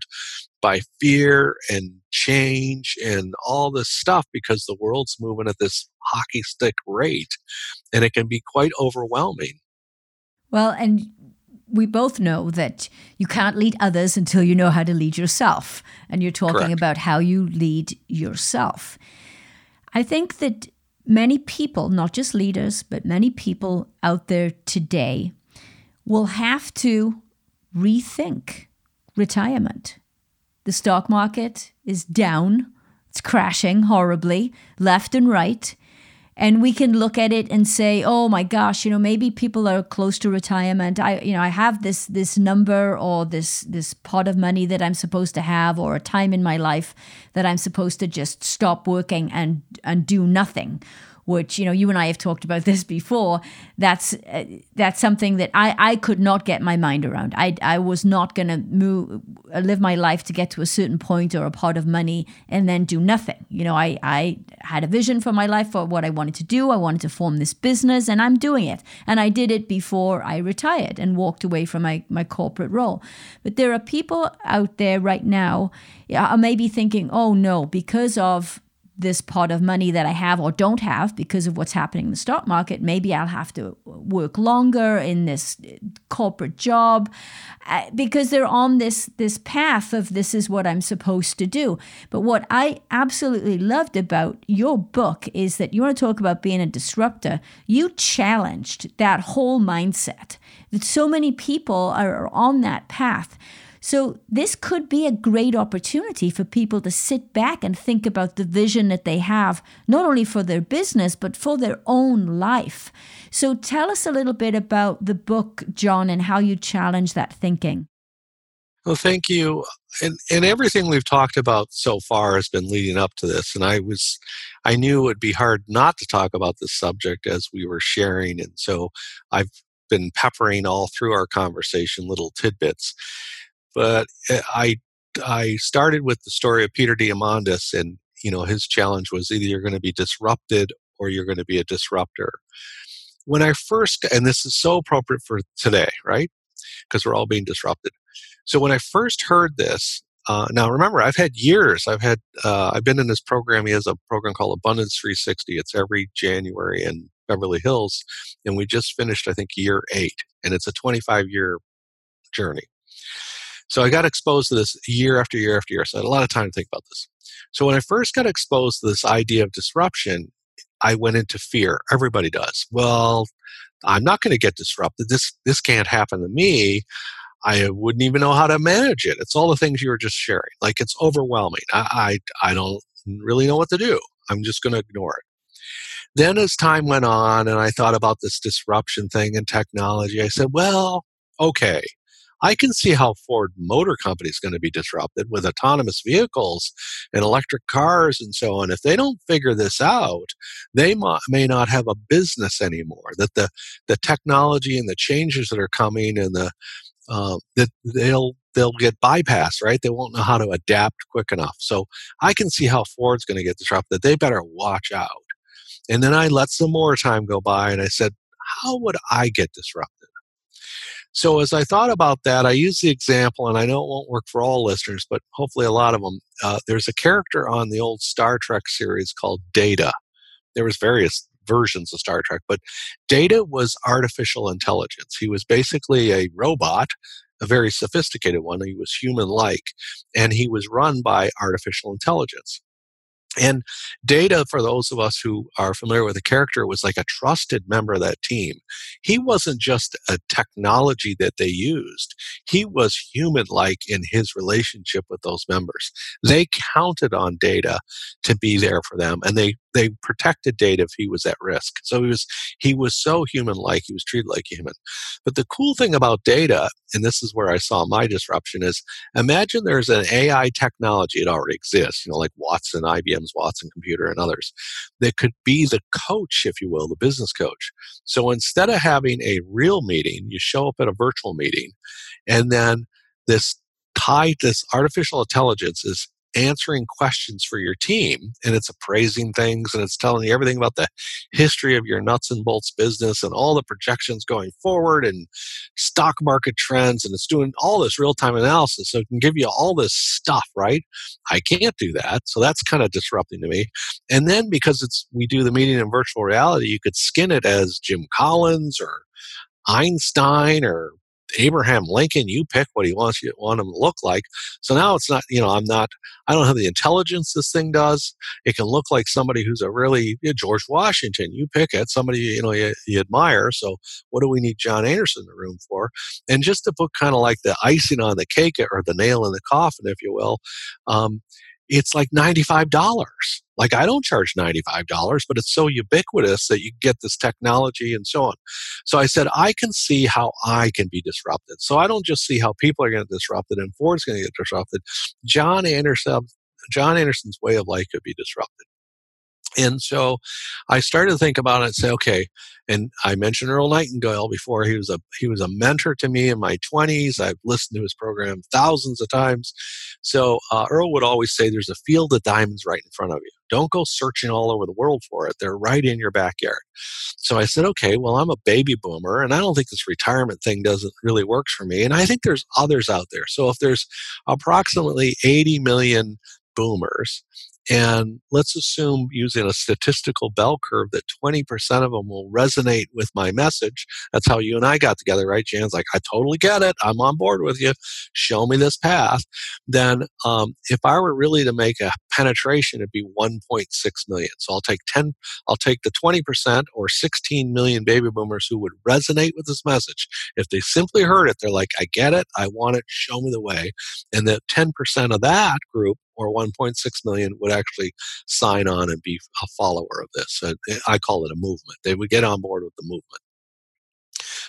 by fear and change and all this stuff because the world's moving at this hockey stick rate and it can be quite overwhelming. Well, and we both know that you can't lead others until you know how to lead yourself. And you're talking Correct. about how you lead yourself. I think that many people, not just leaders, but many people out there today will have to rethink retirement. The stock market is down, it's crashing horribly, left and right and we can look at it and say oh my gosh you know maybe people are close to retirement. I you know i have this this number or this this pot of money that i'm supposed to have or a time in my life that i'm supposed to just stop working and and do nothing which you know you and I have talked about this before. That's uh, that's something that I, I could not get my mind around. I, I was not going to move uh, live my life to get to a certain point or a pot of money and then do nothing. You know, I I had a vision for my life for what I wanted to do. I wanted to form this business, and I'm doing it. And I did it before I retired and walked away from my my corporate role. But there are people out there right now, are maybe thinking, oh no, because of this pot of money that I have or don't have because of what's happening in the stock market, maybe I'll have to work longer in this corporate job uh, because they're on this this path of this is what I'm supposed to do. But what I absolutely loved about your book is that you want to talk about being a disruptor. You challenged that whole mindset. That so many people are on that path. So, this could be a great opportunity for people to sit back and think about the vision that they have, not only for their business, but for their own life. So, tell us a little bit about the book, John, and how you challenge that thinking. Well, thank you. And, and everything we've talked about so far has been leading up to this. And I was, I knew it would be hard not to talk about this subject as we were sharing. And so I've been peppering all through our conversation little tidbits. But eh, I I started with the story of Peter Diamandis, and you know his challenge was either you're going to be disrupted or you're going to be a disruptor. When I first, and this is so appropriate for today, right? Because we're all being disrupted. So when I first heard this, uh, now remember, I've had years. I've had uh, I've been in this program. He has a program called Abundance 360. It's every January in Beverly Hills, and we just finished, I think, year eight, and it's a 25 year journey. So I got exposed to this year after year after year. So I had a lot of time to think about this. So when I first got exposed to this idea of disruption, I went into fear. Everybody does. Well, I'm not going to get disrupted. This this can't happen to me. I wouldn't even know how to manage it. It's all the things you were just sharing. Like it's overwhelming. I I, I don't really know what to do. I'm just going to ignore it. Then as time went on and I thought about this disruption thing and technology, I said, well, okay, I can see how Ford Motor Company is going to be disrupted with autonomous vehicles and electric cars and so on. If they don't figure this out, they may not have a business anymore. That the the technology and the changes that are coming and the uh, that they'll they'll get bypassed, right? They won't know how to adapt quick enough. So I can see how Ford's going to get disrupted. They better watch out. And then I let some more time go by and I said, how would I get disrupted? So as I thought about that, I used the example, and I know it won't work for all listeners, but hopefully a lot of them. Uh, there's a character on the old Star Trek series called Data. There was various versions of Star Trek, but Data was artificial intelligence. He was basically a robot, a very sophisticated one. He was human like, and he was run by artificial intelligence. And Data, for those of us who are familiar with the character, was like a trusted member of that team. He wasn't just a technology that they used, he was human like in his relationship with those members. They counted on Data to be there for them, and they, they protected Data if he was at risk. So he was, he was so human like, he was treated like a human. But the cool thing about Data, and this is where I saw my disruption, is imagine there's an AI technology, it already exists, you know, like Watson, IBM's Watson Computer, and others that could be the coach, if you will, the business coach. So instead of having a real meeting, you show up at a virtual meeting, and then this tied, this artificial intelligence is answering questions for your team and it's appraising things and it's telling you everything about the history of your nuts and bolts business and all the projections going forward and stock market trends and it's doing all this real-time analysis so it can give you all this stuff right? I can't do that so that's kind of disrupting to me. And then because it's we do the meeting in virtual reality you could skin it as jim collins or Einstein or Abraham Lincoln, you pick what he wants you want him to look like. So now it's not, you know, I'm not, I don't have the intelligence this thing does. It can look like somebody who's a really you know, George Washington. You pick it, somebody you know you, you, admire. So what do we need John Anderson in the room for? And just to put kind of like the icing on the cake or the nail in the coffin, if you will, um, it's like $95. Like I don't charge $95, but it's so ubiquitous that you get this technology and so on. So I said, I can see how I can be disrupted. So I don't just see how people are going to get disrupted and Ford's going to get disrupted. John Anderson, John Anderson's way of life could be disrupted. And so I started to think about it and say, okay, and I mentioned Earl Nightingale before. He was a he was a mentor to me in my 20s. I've listened to his program thousands of times. So uh, Earl would always say, "There's a field of diamonds right in front of you. Don't go searching all over the world for it. They're right in your backyard." So I said, "Okay, well, I'm a baby boomer, and I don't think this retirement thing doesn't really works for me. And I think there's others out there. So if there's approximately 80 million boomers and let's assume using a statistical bell curve that 20% of them will resonate with my message. That's how you and I got together, right? Jan's like, I totally get it. I'm on board with you. Show me this path. Then, um, if I were really to make a penetration, it'd be 1.6 million. So I'll take 10, I'll take the 20% or 16 million baby boomers who would resonate with this message. If they simply heard it, they're like, I get it. I want it. Show me the way. And that 10% of that group or 1.6 million would actually sign on and be a follower of this. Eh, I call it a movement. They would get on board with the movement.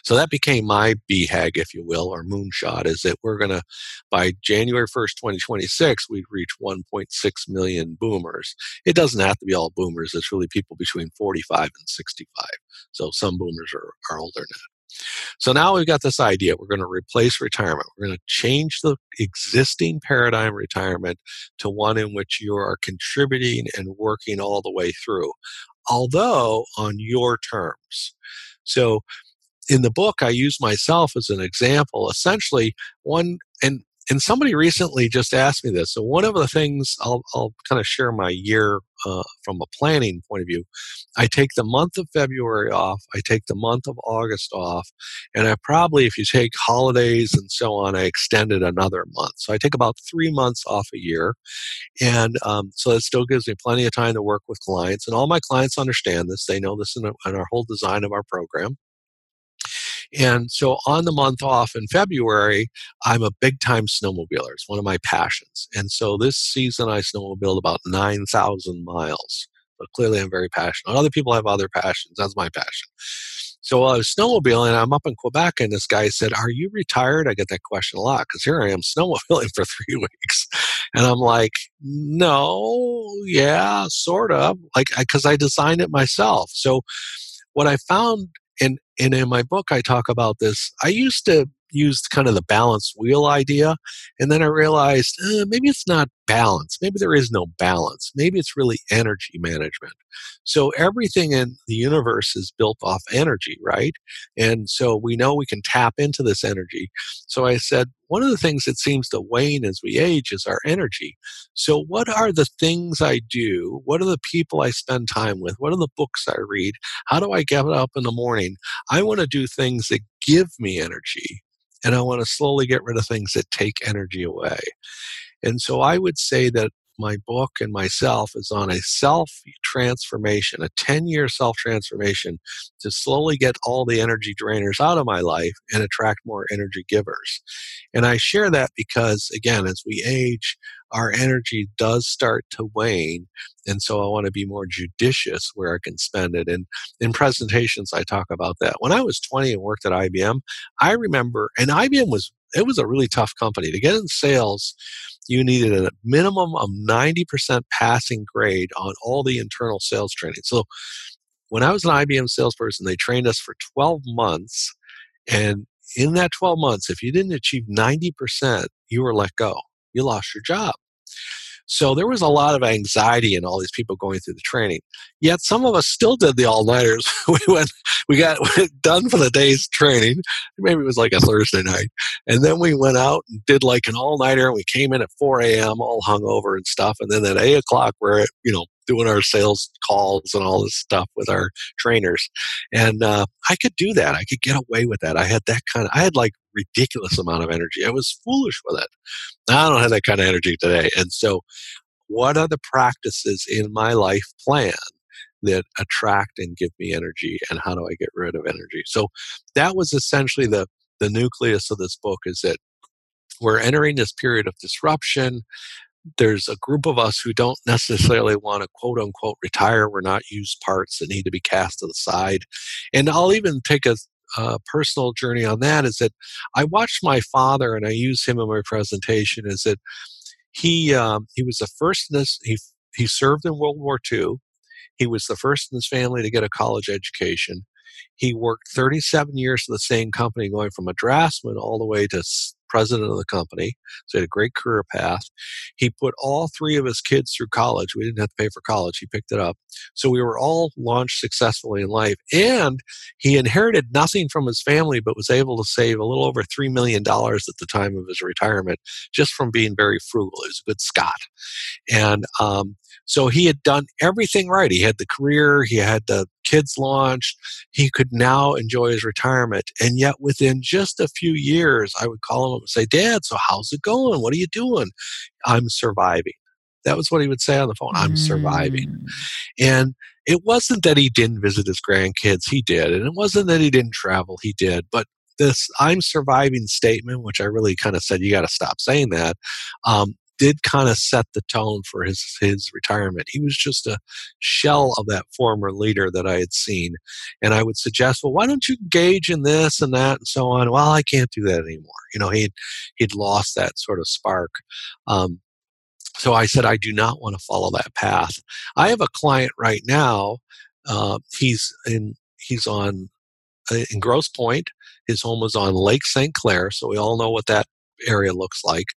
So that became my BHAG, if you will, or moonshot, is that we're going to, by January 1st, 2026, we'd reach 1.6 million boomers. It doesn't have to be all boomers. It's really people between 45 and 65. So some boomers are, are older that. So now we've got this idea. We're going to replace retirement. We're going to change the existing paradigm retirement to one in which you are contributing and working all the way through, although on your terms. So in the book, I use myself as an example. Essentially, one, and and somebody recently just asked me this. So one of the things I'll, I'll kind of share my year uh, from a planning point of view. I take the month of February off. I take the month of August off, and I probably, if you take holidays and so on, I extend it another month. So I take about three months off a year, and um, so that still gives me plenty of time to work with clients. And all my clients understand this. They know this in, in our whole design of our program. And so on the month off in February, I'm a big time snowmobiler. It's one of my passions. And so this season I snowmobiled about 9,000 miles. But clearly I'm very passionate. Other people have other passions. That's my passion. So while I was snowmobiling, I'm up in Quebec, and this guy said, Are you retired? I get that question a lot because here I am snowmobiling for three weeks. And I'm like, No, yeah, sort of. Like, because I, I designed it myself. So what I found and and in my book i talk about this i used to use kind of the balance wheel idea and then i realized eh, maybe it's not balance. Maybe there is no balance. Maybe it's really energy management. So everything in the universe is built off energy, right? And so we know we can tap into this energy. So I said, one of the things that seems to wane as we age is our energy. So, what are the things I do? What are the people I spend time with? What are the books I read? How do I get up in the morning? I want to do things that give me energy, and I want to slowly get rid of things that take energy away. And so I would say that my book and myself is on a self transformation, a 10 year self transformation to slowly get all the energy drainers out of my life and attract more energy givers. And I share that because, again, as we age, our energy does start to wane. And so I want to be more judicious where I can spend it. And in presentations, I talk about that. When I was 20 and worked at IBM, I remember, and IBM was, it was a really tough company to get in sales you needed a minimum of 90% passing grade on all the internal sales training. So when I was an IBM salesperson, they trained us for 12 months. And in that 12 months, if you didn't achieve 90%, you were let go. You lost your job. So there was a lot of anxiety in all these people going through the training. Yet some of us still did the all nighters. we went, we got done for the day's training. Maybe it was like a Thursday night, and then we went out and did like an all nighter. We came in at 4 a.m. all hungover and stuff, and then at 8 o'clock we're at you know doing our sales calls and all this stuff with our trainers. And uh, I could do that. I could get away with that. I had that kind of. I had like ridiculous amount of energy. I was foolish with it. I don't have that kind of energy today. And so, what are the practices in my life plan that attract and give me energy? And how do I get rid of energy? So, that was essentially the, the nucleus of this book is that we're entering this period of disruption. There's a group of us who don't necessarily want to quote unquote retire. We're not used parts that need to be cast to the side. And I'll even take a uh, personal journey on that is that I watched my father, and I use him in my presentation. Is that he um, he was the first in this he he served in World War II. He was the first in his family to get a college education. He worked 37 years for the same company, going from a draftsman all the way to president of the company. So he had a great career path. He put all three of his kids through college. We didn't have to pay for college. He picked it up. So we were all launched successfully in life. And he inherited nothing from his family, but was able to save a little over $3 million at the time of his retirement just from being very frugal. He was a good Scot. And um, so he had done everything right. He had the career, he had the kids launched, he could now enjoy his retirement. And yet, within just a few years, I would call him and say, Dad, so how's it going? What are you doing? I'm surviving. That was what he would say on the phone. I'm surviving. Mm. And it wasn't that he didn't visit his grandkids, he did. And it wasn't that he didn't travel, he did. But this I'm surviving statement, which I really kind of said, you got to stop saying that, um, did kind of set the tone for his his retirement. He was just a shell of that former leader that I had seen, and I would suggest, well, why don't you engage in this and that and so on? Well, I can't do that anymore. You know, he'd he'd lost that sort of spark. Um, so I said, I do not want to follow that path. I have a client right now. Uh, he's in he's on uh, in Grosse Pointe. His home was on Lake St. Clair, so we all know what that area looks like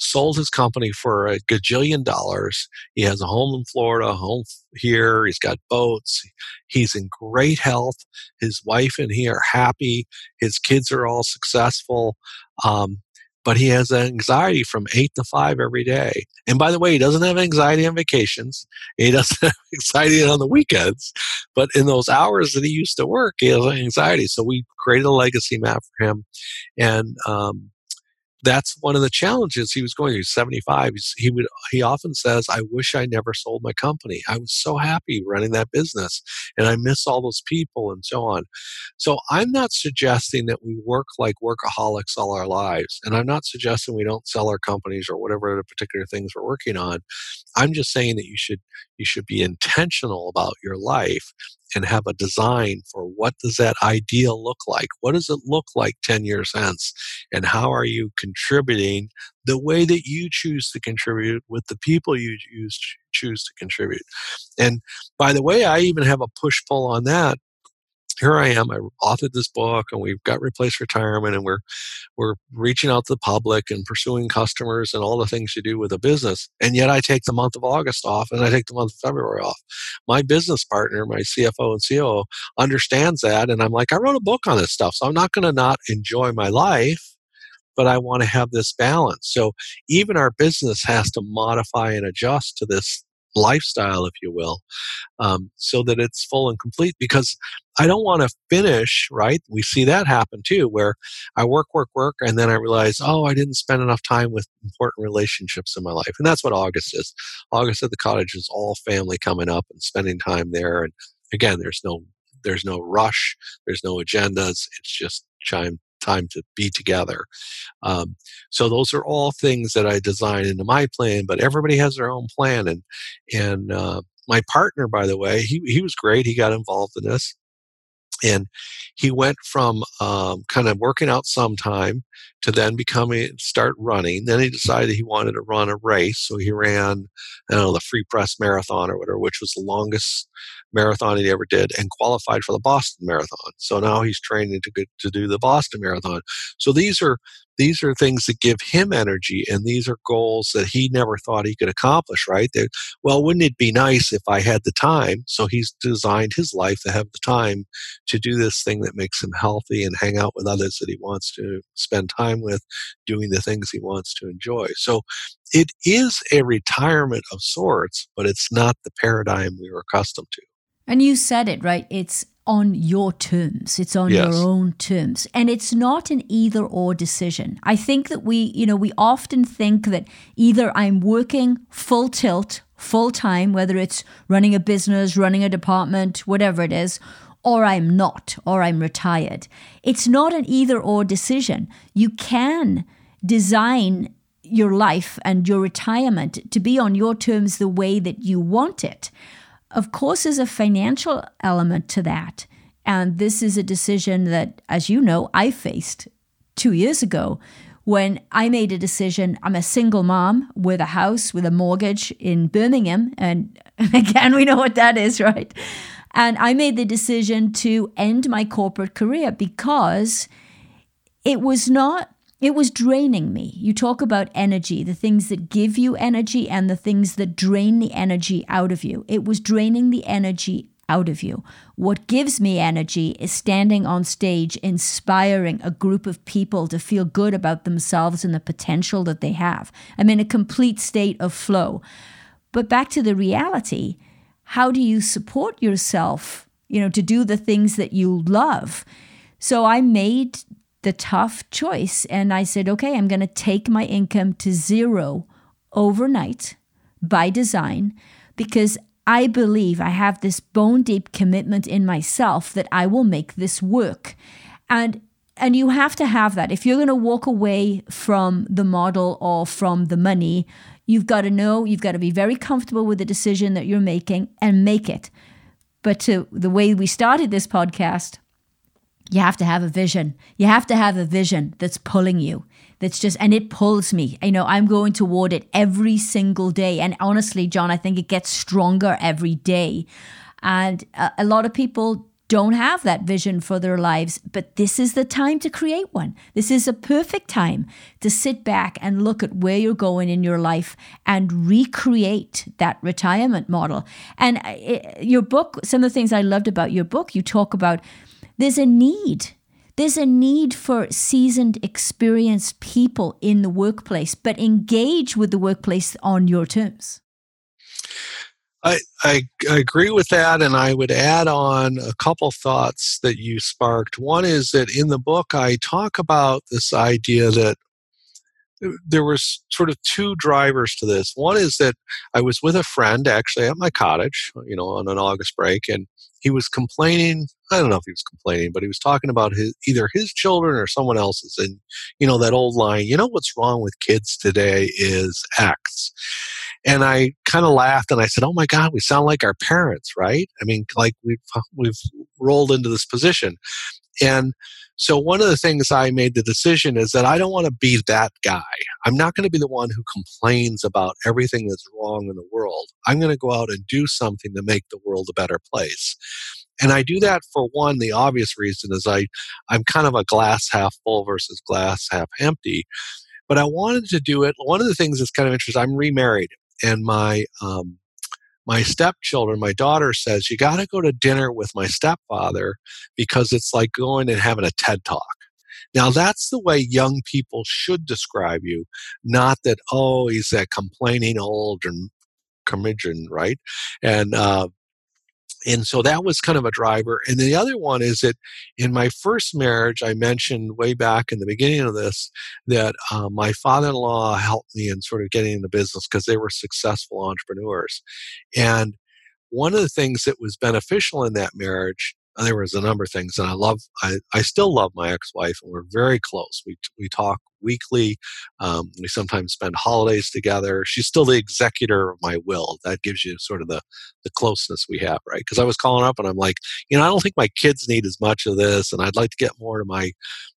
sold his company for a gajillion dollars. He has a home in Florida, a home here. He's got boats. He's in great health. His wife and he are happy. His kids are all successful. Um, but he has anxiety from eight to five every day. And by the way, he doesn't have anxiety on vacations. He doesn't have anxiety on the weekends. But in those hours that he used to work, he has anxiety. So we created a legacy map for him. And um, that's one of the challenges he was going through. 75. He's, he would he often says, "I wish I never sold my company. I was so happy running that business, and I miss all those people and so on." So I'm not suggesting that we work like workaholics all our lives, and I'm not suggesting we don't sell our companies or whatever the particular things we're working on. I'm just saying that you should you should be intentional about your life and have a design for what does that ideal look like? What does it look like 10 years hence? And how are you contributing the way that you choose to contribute with the people you choose, choose to contribute? And by the way i even have a push pull on that here I am. I authored this book, and we've got replace retirement, and we're we're reaching out to the public and pursuing customers and all the things you do with a business. And yet, I take the month of August off, and I take the month of February off. My business partner, my CFO and COO, understands that, and I'm like, I wrote a book on this stuff, so I'm not going to not enjoy my life but I want to have this balance. So even our business has to modify and adjust to this lifestyle, if you will, um, so that it's full and complete. Because I don't want to finish, right? We see that happen too, where I work, work, work, and then I realize, oh, I didn't spend enough time with important relationships in my life. And that's what August is. August at the cottage is all family coming up and spending time there. And again, there's no there's no rush, there's no agendas. It's just time time to be together. Um, so those are all things that I design into my plan. But everybody has their own plan, and and uh, my partner, by the way, he he was great. He got involved in this, and he went from um, kind of working out sometime to then becoming start running. Then he decided he wanted to run a race, so he ran, I don't know, the Free Press Marathon or whatever, which was the longest marathon he ever did, and qualified for the Boston Marathon. So now he's training to to do the Boston Marathon. So these are these are things that give him energy, and these are goals that he never thought he could accomplish. Right? They're, well, wouldn't it be nice if I had the time? So he's designed his life to have the time to do this thing that makes him healthy and hang out with others that he wants to spend time with, doing the things he wants to enjoy. So it is a retirement of sorts, but it's not the paradigm we were accustomed to. And you said it, right? It's on your terms. It's on yes. your own terms. And it's not an either or decision. I think that we, you know, we often think that either I'm working full tilt, full time, whether it's running a business, running a department, whatever it is, or I'm not, or I'm retired. It's not an either or decision. You can design your life and your retirement to be on your terms the way that you want it. Of course, there's a financial element to that. And this is a decision that, as you know, I faced two years ago when I made a decision. I'm a single mom with a house, with a mortgage in Birmingham. And again, we know what that is, right? And I made the decision to end my corporate career because it was not, it was draining me. You talk about energy, the things that give you energy and the things that drain the energy out of you. It was draining the energy out of you. What gives me energy is standing on stage, inspiring a group of people to feel good about themselves and the potential that they have. I'm in a complete state of flow. But back to the reality how do you support yourself, you know, to do the things that you love? So I made the tough choice and I said, okay, I'm going to take my income to zero overnight by design because I believe I have this bone deep commitment in myself that I will make this work. And and you have to have that. If you're going to walk away from the model or from the money, You've got to know, you've got to be very comfortable with the decision that you're making and make it. But to the way we started this podcast, you have to have a vision. You have to have a vision that's pulling you. That's just, and it pulls me. You know, I'm going toward it every single day. And honestly, John, I think it gets stronger every day. And a, a lot of people don't have that vision for their lives, but this is the time to create one. This is a perfect time to sit back and look at where you're going in your life and recreate that retirement model. And it, uh, your book, some of the things I loved about your book, you talk about there's a need. There's a need for seasoned, experienced people in the workplace, but engage with the workplace on your terms. I, I, agree with that, and I would add on a couple thoughts that you sparked. One is that in the book, I talk about this idea that there was sort of two drivers to this. One is that I was with a friend actually at my cottage, you know, on an August break, and he was complaining. I don't know if he was complaining, but he was talking about his either his children or someone else's, and you know that old line. You know what's wrong with kids today is X and I kind of laughed and I said, "Oh my God, we sound like our parents, right? I mean, like we've we've rolled into this position." And so one of the things I made the decision is that I don't want to be that guy. I'm not going to be the one who complains about everything that's wrong in the world. I'm going to go out and do something to make the world a better place. and I do that for one, the obvious reason is I, I'm kind of a glass half full versus glass half empty. But I wanted to do it. One of the things that's kind of interesting, I'm remarried, and my um, my stepchildren, my daughter says, you got to go to dinner with my stepfather because it's like going and having a TED talk. Now, that's the way young people should describe you, not that, oh, he's that complaining old and curmudgeon, right? And uh, and so that was kind of a driver. And the other one is that in my first marriage, I mentioned way back in the beginning of this that uh, my father in law helped me in sort of getting into business because they were successful entrepreneurs. And one of the things that was beneficial in that marriage there was a number of things and i love i, I still love my ex-wife and we're very close we, we talk weekly um, we sometimes spend holidays together. She's still the executor of my will. That gives you sort of the the closeness we have right? Because i was calling up and i'm like you know i don't think my kids need as much of this and i'd like to get more to my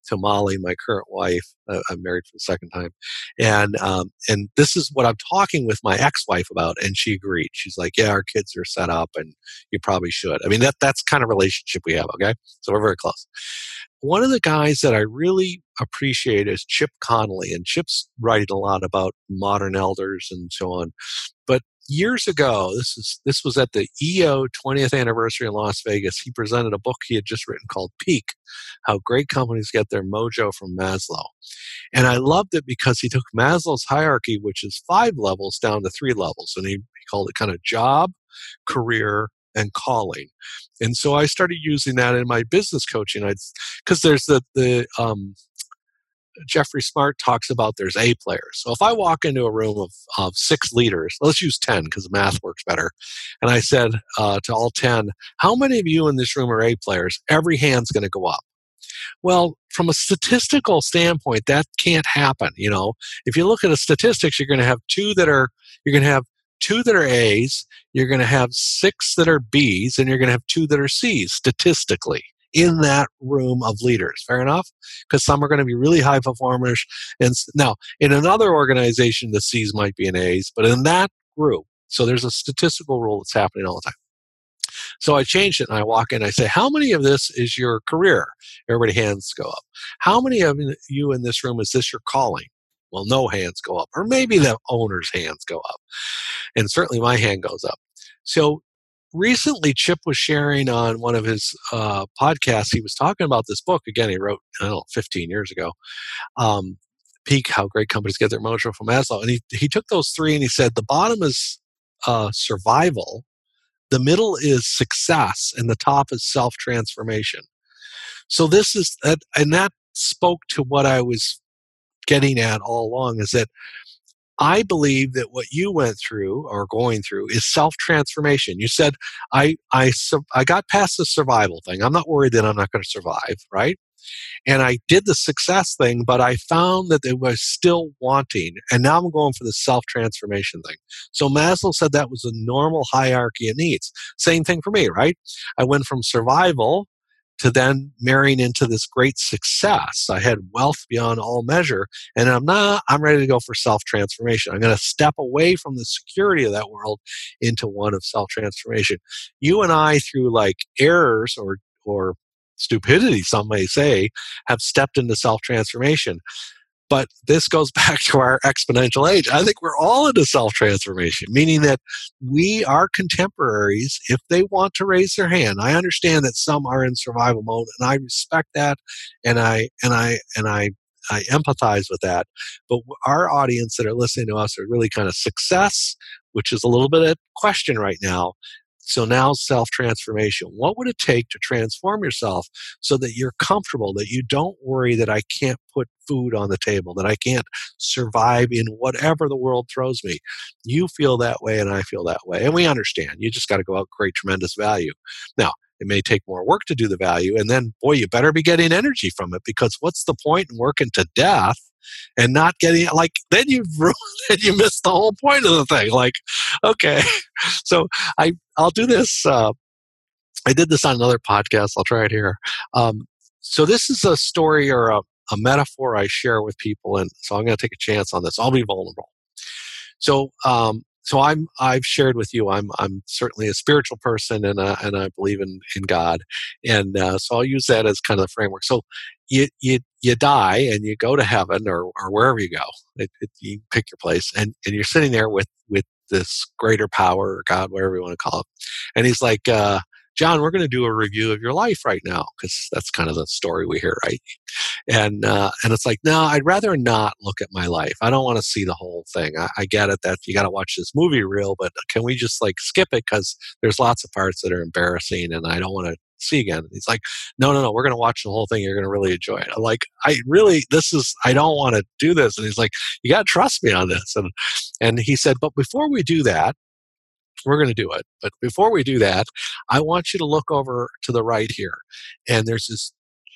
to molly my current wife. Uh, i'm married for the second time. And um, and this is what i'm talking with my ex-wife about and she agreed. She's like yeah our kids are set up and you probably should. I mean that that's kind of relationship we have okay? So we're very close one of the guys that I really appreciate is Chip Conley, and Chip's writing a lot about modern elders and so on. But years ago, this is this was at the EO 20th anniversary in Las Vegas. He presented a book he had just written called Peak: How Great Companies Get Their Mojo from Maslow. And I loved it because he took Maslow's hierarchy, which is five levels, down to three levels, and he, he called it kind of job, career, and calling. And so I started using that in my business coaching. I because there's the the um, Jeffrey Smart talks about there's A players. So if I walk into a room of, of six leaders, let's use 10 because math works better. And I said uh, to all 10, how many of you in this room are A players? Every hand's going to go up. Well, from a statistical standpoint, that can't happen. You know, if you look at the statistics, you're going to have two that are, you're going to have two that are A's, you're going to have six that are B's, and you're going to have two that are C's statistically in that room of leaders. Fair enough? Because some are going to be really high performers. And now, in another organization, the C's might be in A's, but in that group, so there's a statistical rule that's happening all the time. So I changed it and I walk in. I say, How many of this is your career? Everybody hands go up. How many of you in this room is this your calling? Well, no hands go up. Or maybe the owner's hands go up. And certainly my hand goes up. So recently, Chip was sharing on one of his uh, podcasts, he was talking about this book. Again, he wrote, I don't know, 15 years ago. Um, Peak, how great companies get their mojo from Maslow. And he, he took those three and he said the bottom is uh, survival, the middle is success, and the top is self transformation. So this is, that and that spoke to what I was getting at all along is that I believe that what you went through or going through is self transformation. You said I I I got past the survival thing. I'm not worried that I'm not going to survive, right? And I did the success thing, but I found that it was still wanting. And now I'm going for the self transformation thing. So Maslow said that was a normal hierarchy of needs. Same thing for me, right? I went from survival to then marrying into this great success. I had wealth beyond all measure, and I'm not, I'm ready to go for self transformation. I'm going to step away from the security of that world into one of self transformation. You and I, through like errors or, or stupidity, some may say, have stepped into self transformation. But this goes back to our exponential age. I think we're all into self transformation, meaning that we are contemporaries if they want to raise their hand. I understand that some are in survival mode, and I respect that, and I and I and I I empathize with that. But our audience that are listening to us are really kind of success, which is a little bit of question right now, so now self transformation. What would it take to transform yourself so that you're comfortable, that you don't worry that I can't put food on the table, that I can't survive in whatever the world throws me? You feel that way and I feel that way. And we understand. You just got to go out and create tremendous value. Now, it may take more work to do the value. And then, boy, you better be getting energy from it because what's the point in working to death and not getting like then you've ruined then you missed the whole point of the thing like okay. So i i'll do this uh, i did this on another podcast i'll try it here. Um, so this is a story or a, a metaphor i share with people and so i'm going to take a chance on this i'll be vulnerable. So um, so I'm I've shared with you I'm I'm certainly a spiritual person and uh, and I believe in in God and uh, so I'll use that as kind of the framework. So you you you die and you go to heaven or or wherever you go, it, it, you pick your place and and you're sitting there with with this greater power or God, whatever you want to call it, and he's like. Uh, John, we're going to do a review of your life right now because that's kind of the story we hear, right? And uh, and it's like, no, I'd rather not look at my life. I don't want to see the whole thing. I, I get it that you got to watch this movie reel, but can we just like skip it because there's lots of parts that are embarrassing and I don't want to see again. And he's like, no, no, no, we're going to watch the whole thing. You're going to really enjoy it. I'm like, I really, this is, I don't want to do this. And he's like, you got to trust me on this. And, and he said, but before we do that, we're going to do it. But before we do that, I want you to look over to the right here. And there's this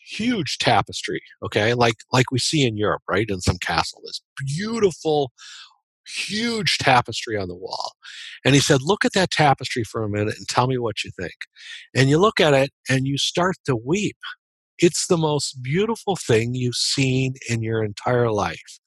huge tapestry, okay? Like like we see in Europe, right? In some castle. This beautiful huge tapestry on the wall. And he said, Look at that tapestry for a minute and tell me what you think. And you look at it and you start to weep. It's the most beautiful thing you've seen in your entire life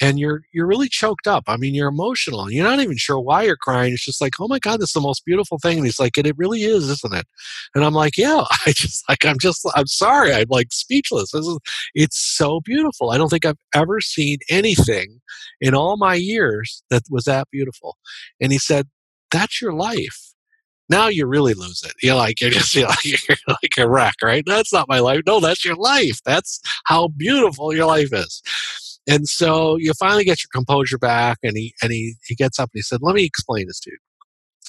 and you're you're really choked up. I mean, you're emotional, you're not even sure why you're crying. It's just like, oh my god, this is the most beautiful thing. And he's like, and it really is, isn't it? And I'm like, yeah. I just like, I'm just, I'm sorry, I'm like speechless. This is, it's so beautiful. I don't think I've ever seen anything in all my years that was that beautiful. And he said, that's your life. Now you really lose it. You're like you're just you're like, you're like a wreck, right? That's not my life. No, that's your life. That's how beautiful your life is. And so you finally get your composure back, and he and he he gets up and he said, "Let me explain this to you."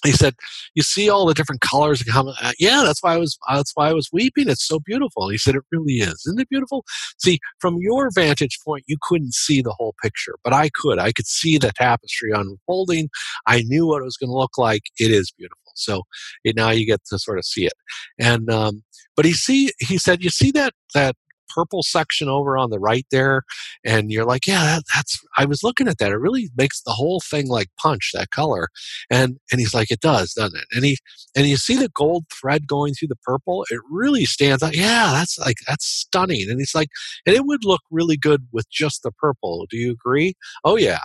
He said, "You see all the different colors and how? Uh, yeah, that's why I was that's why I was weeping. It's so beautiful." He said, "It really is, isn't it beautiful?" See, from your vantage point, you couldn't see the whole picture, but I could. I could see the tapestry unfolding. I knew what it was going to look like. It is beautiful. So it, now you get to sort of see it. And um, but he see he said, "You see that that purple section over on the right there and you're like yeah that, that's i was looking at that it really makes the whole thing like punch that color and and he's like it does doesn't it? And he and you see the gold thread going through the purple it really stands out yeah that's like that's stunning and he's like and it would look really good with just the purple do you agree? Oh yeah.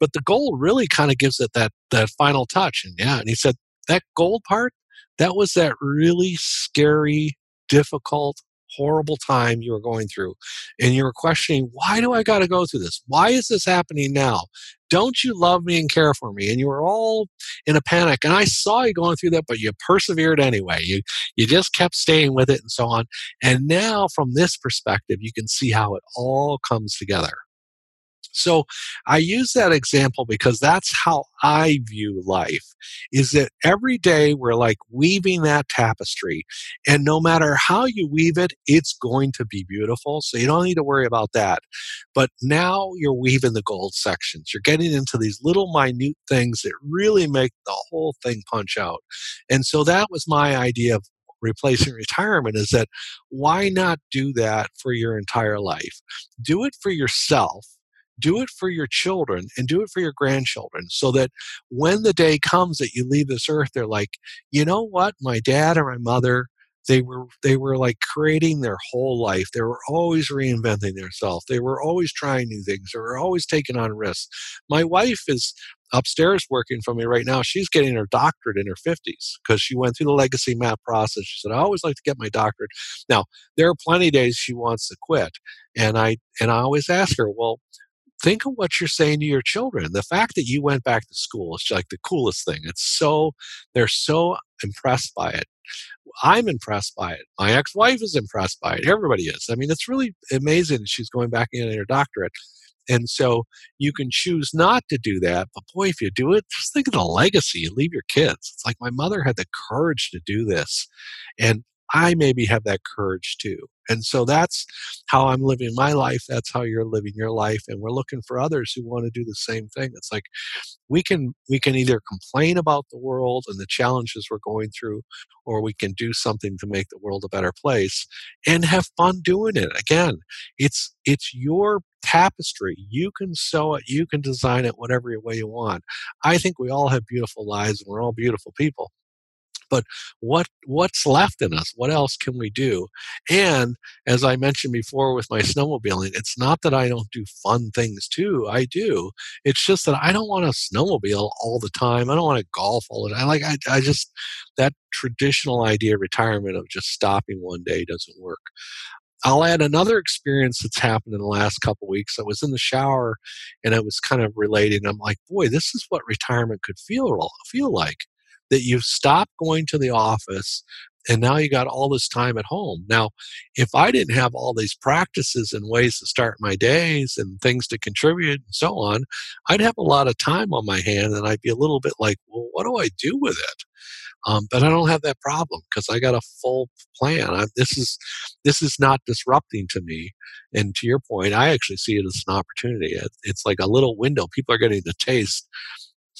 But the gold really kind of gives it that that final touch and yeah and he said that gold part that was that really scary difficult horrible time you were going through and you were questioning, why do I got to go through this? Why is this happening now? Don't you love me and care for me? And you were all in a panic. And I saw you going through that, but you persevered anyway. You, you just kept staying with it and so on. And now, from this perspective, you can see how it all comes together. So I use that example because that's how I view life is that every day we're like weaving that tapestry and no matter how you weave it it's going to be beautiful so you don't need to worry about that. But now you're weaving the gold sections you're getting into these little minute things that really make the whole thing punch out. And so that was my idea of replacing retirement is that why not do that for your entire life? Do it for yourself do it for your children and do it for your grandchildren so that when the day comes that you leave this earth they're like you know what? My dad or my mother they were they were like creating their whole life. They were always reinventing themselves they were always trying new things. They were always taking on risks. My wife is upstairs working for me right now. She's getting her doctorate in her 50s because she went through the legacy map process. She said i always like to get my doctorate. Now there are plenty of days she wants to quit and i and i always ask her well think of what you're saying to your children. The fact that you went back to school is like the coolest thing. It's so, they're so impressed by it. I'm impressed by it. My ex wife is impressed by it. Everybody is. I mean, it's really amazing that she's going back in her doctorate. And so you can choose not to do that. But boy, if you do it, just think of the legacy you leave your kids. It's like my mother had the courage to do this. And I maybe have that courage too. And so that's how I'm living my life. That's how you're living your life. And we're looking for others who want to do the same thing. It's like we can we can either complain about the world and the challenges we're going through, or we can do something to make the world a better place and have fun doing it. Again, it's it's your tapestry. You can sew it, you can design it whatever way you want. I think we all have beautiful lives and we're all beautiful people but what what's left in us what else can we do and as i mentioned before with my snowmobiling it's not that i don't do fun things too i do it's just that i don't want to snowmobile all the time i don't want to golf all the time I like I, I just that traditional idea of retirement of just stopping one day doesn't work I'll add another experience that's happened in the last couple weeks. I was in the shower and I was kind of relating. I'm like, boy, this is what retirement could feel feel like. That you've stopped going to the office and now you got all this time at home. Now, if I didn't have all these practices and ways to start my days and things to contribute and so on, I'd have a lot of time on my hand and I'd be a little bit like, well, what do I do with it? Um, but I don't have that problem because I got a full plan. I, this is this is not disrupting to me. And to your point, I actually see it as an opportunity. It, it's like a little window. People are getting the taste.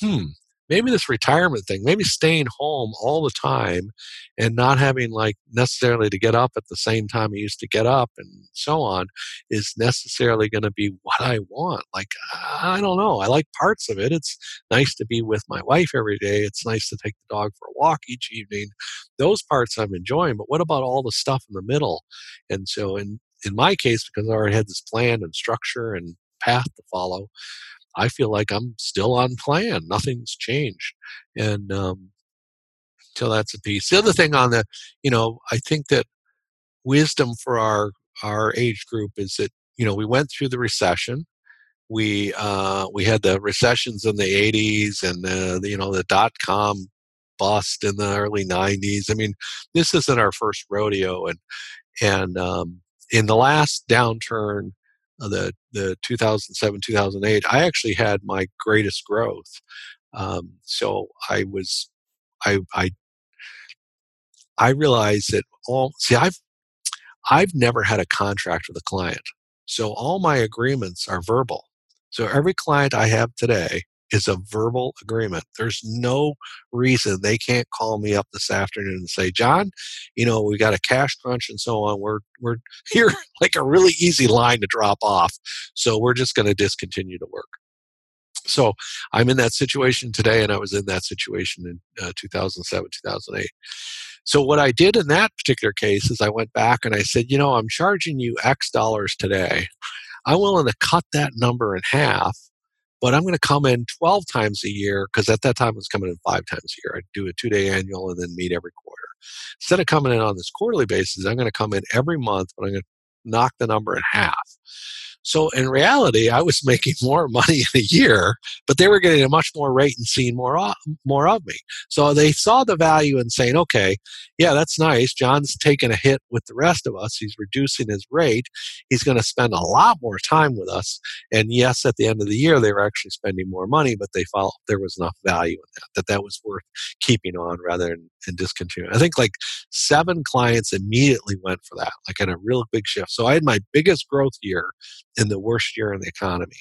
Hmm, maybe this retirement thing, maybe staying home all the time and not having like necessarily to get up at the same time I used to get up and so on is necessarily going to be what I want. Like, I don't know. I like parts of it. It's nice to be with my wife every day. It's nice to take the dog for a walk each evening. Those parts I'm enjoying. But what about all the stuff in the middle? And so in, in my case, because I already had this plan and structure and path to follow, I feel like I'm still on plan. Nothing's changed. And um, so that's a piece. The other thing on the, you know, I think that wisdom for our our age group is that you know we went through the recession. We uh, we had the recessions in the 80s and the, you know the dot com bust in the early 90s. I mean, this isn't our first rodeo, and and um, in the last downturn, the the 2007 2008 i actually had my greatest growth um, so i was i i i realized that all see i've i've never had a contract with a client so all my agreements are verbal. So every client i have today is a verbal agreement. There's no reason they can't call me up this afternoon and say, John, you know, we got a cash crunch and so on. We're we're here like a really easy line to drop off. So we're just going to discontinue to work. So I'm in that situation today, and I was in that situation in uh, 2007, 2008. So what I did in that particular case is I went back and I said, you know, I'm charging you X dollars today. I'm willing to cut that number in half but I'm going to come in 12 times a year because at that time I was coming in five times a year. I'd do a two day annual and then meet every quarter. Instead of coming in on this quarterly basis, I'm going to come in every month, but I'm going to knock the number in half. So in reality, I was making more money in a year, but they were getting a much more rate and seeing more more of me. So they saw the value in saying, okay, yeah, that's nice. John's taking a hit with the rest of us. He's reducing his rate. He's going to spend a lot more time with us. And yes, at the end of the year, they were actually spending more money, but they felt there was enough value in that, that that was worth keeping on rather than, than discontinuing. I think like seven clients immediately went for that, like in a real big shift. So I had my biggest growth year in the worst year in the economy.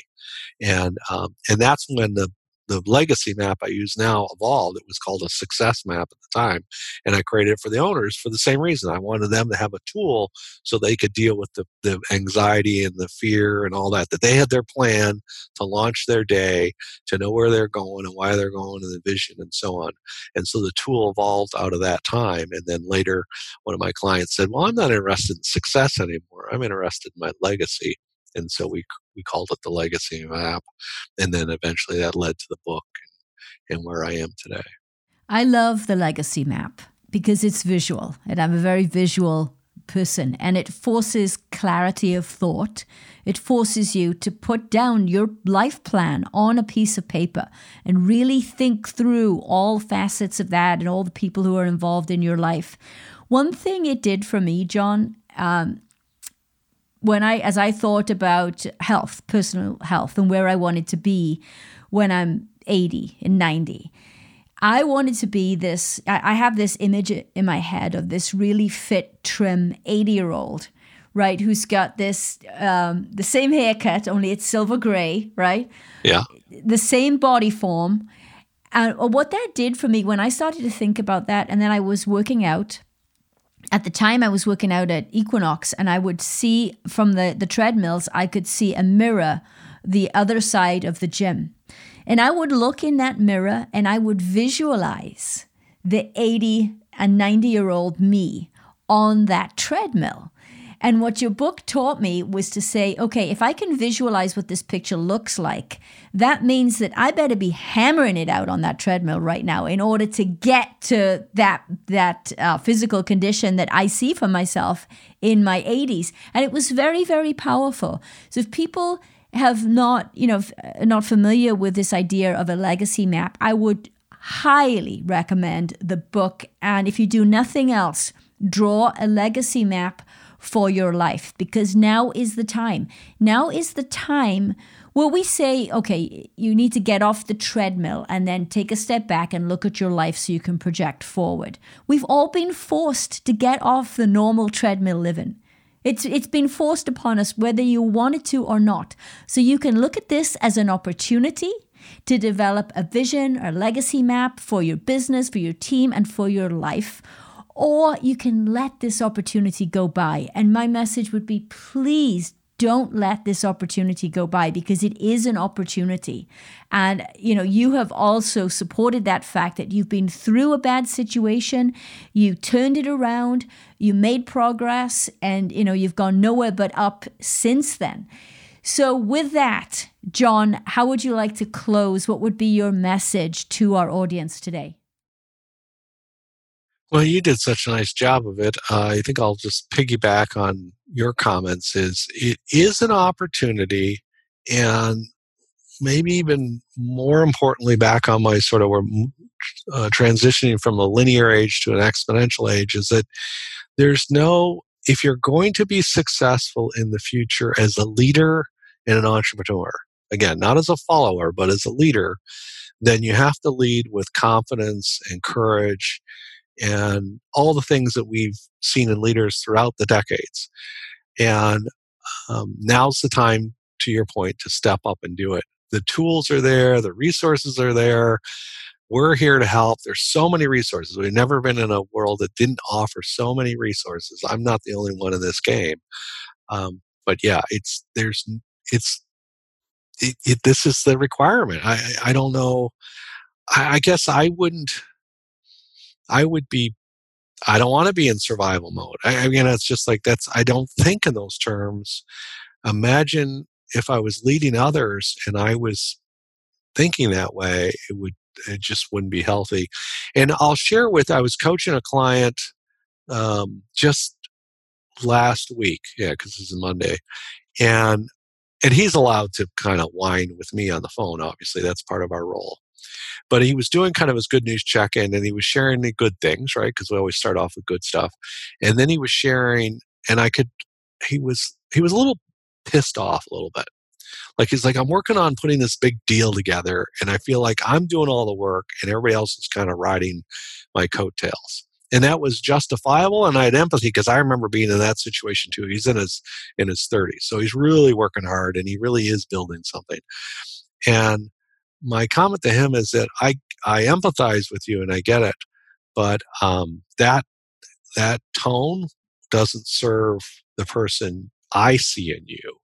And, um, and that's when the the legacy map I use now evolved. It was called a success map at the time. And I created it for the owners for the same reason. I wanted them to have a tool so they could deal with the, the anxiety and the fear and all that, that they had their plan to launch their day, to know where they're going and why they're going and the vision and so on. And so the tool evolved out of that time. And then later, one of my clients said, Well, I'm not interested in success anymore. I'm interested in my legacy and so we we called it the legacy map and then eventually that led to the book and, where i am today. I love the legacy map because it's visual and i'm a very visual person and it forces clarity of thought. It forces you to put down your life plan on a piece of paper and really think through all facets of that and all the people who are involved in your life. One thing it did for me john um, when I, as I thought about health, personal health, and where I wanted to be when I'm 80 and 90, I wanted to be this. I have this image in my head of this really fit, trim 80 year old, right? Who's got this, um, the same haircut, only it's silver gray, right? Yeah. The same body form. And what that did for me when I started to think about that, and then I was working out at the time I was working out at Equinox and I would see from the, the treadmills, I could see a mirror the other side of the gym. And I would look in that mirror and I would visualize the 80 and 90 year old me on that treadmill. And what your book taught me was to say, okay, if I can visualize what this picture looks like, that means that I better be hammering it out on that treadmill right now in order to get to that that uh, physical condition that I see for myself in my 80s. And it was very, very powerful. So if people have not, you know, not familiar with this idea of a legacy map, I would highly recommend the book. And if you do nothing else, draw a legacy map for your life because now is the time. Now is the time where we say, okay, you need to get off the treadmill and then take a step back and look at your life so you can project forward. We've all been forced to get off the normal treadmill living. It's, it's been forced upon us whether you wanted to or not. So you can look at this as an opportunity to develop a vision or legacy map for your business, for your team, and for your life. Or you can let this opportunity go by. And my message would be please don't let this opportunity go by because it is an opportunity. And you know you have also supported that fact that you've been through a bad situation you turned it around you made progress and you know you've gone nowhere but up since then. So with that john how would you like to close? What would be your message to our audience today well, you did such a nice job of it. Uh, I think I'll just piggyback on your comments. Is it is an opportunity, and maybe even more importantly, back on my sort of uh, transitioning from a linear age to an exponential age, is that there's no if you're going to be successful in the future as a leader and an entrepreneur, again, not as a follower, but as a leader, then you have to lead with confidence and courage and all the things that we've seen in leaders throughout the decades. And um, now's the time, to your point, to step up and do it. The tools are there, the resources are there. We're here to help. There's so many resources. We've never been in a world that didn't offer so many resources. I'm not the only one in this game. Um, but yeah, it's there's it's it, it, this is the requirement. I I don't know. I, I guess I wouldn't I would be I don't want to be in survival mode. I, I mean, it's just like that's, I don't think in those terms. Imagine if I was leading others and I was thinking that way, it would, it just wouldn't be healthy. And I'll share with, I was coaching a client um, just last week. Yeah, because this is Monday. And, and he's allowed to kind of whine with me on the phone. Obviously, that's part of our role. But he was doing kind of his good news check in and he was sharing the good things, right? Because we always start off with good stuff. And then he was sharing, and I could, he was, he was a little pissed off a little bit. Like he's like, I'm working on putting this big deal together, and I feel like I'm doing all the work, and everybody else is kind of riding my coattails. And that was justifiable, and I had empathy because I remember being in that situation too. He's in his in his 30s, so he's really working hard, and he really is building something. And my comment to him is that I I empathize with you and I get it, but um, that that tone doesn't serve the person I see in you.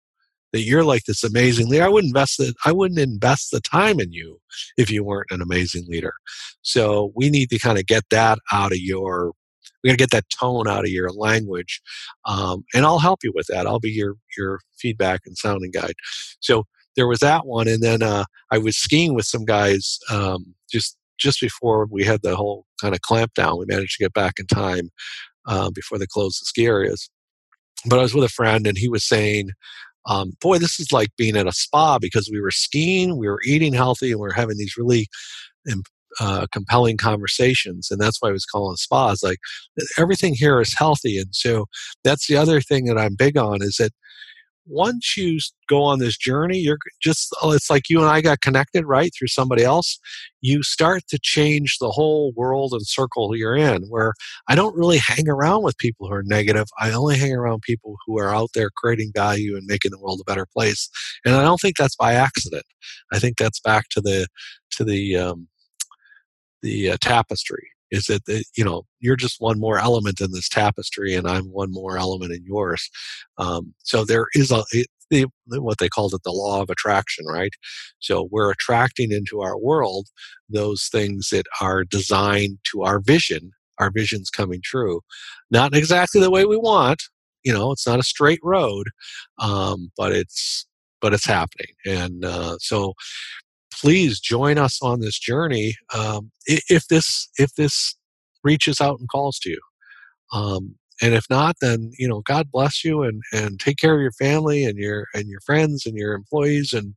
That you're like this amazing leader. I wouldn't invest the I wouldn't invest the time in you if you weren't an amazing leader. So we need to kind of get that out of your we got to get that tone out of your language, um, and I'll help you with that. I'll be your your feedback and sounding guide. So there was that one, and then uh, I was skiing with some guys um, just just before we had the whole kind of clamp down. We managed to get back in time uh, before they closed the ski areas. But I was with a friend, and he was saying, um, "Boy, this is like being at a spa because we were skiing, we were eating healthy, and we are having these really." Uh, compelling conversations, and that's why I was calling spas. Like everything here is healthy, and so that's the other thing that I'm big on is that once you go on this journey, you're just, oh, it's like you and I got connected, right, through somebody else. You start to change the whole world and circle you're in, where I don't really hang around with people who are negative. I only hang around people who are out there creating value and making the world a better place. And I don't think that's by accident. I think that's back to the, to the, um, the uh, tapestry is that the, you know you're just one more element in this tapestry and i'm one more element in yours um, so there is a it, the what they called it the law of attraction, right? So we're attracting into our world those things that are designed to our vision. Our vision's coming true, not exactly the way we want. You know, it's not a straight road, um, but it's but it's happening. And uh, so, please join us on this journey. Um, if this if this reaches out and calls to you. Um, and if not, then you know, God bless you and and take care of your family and your and your friends and your employees and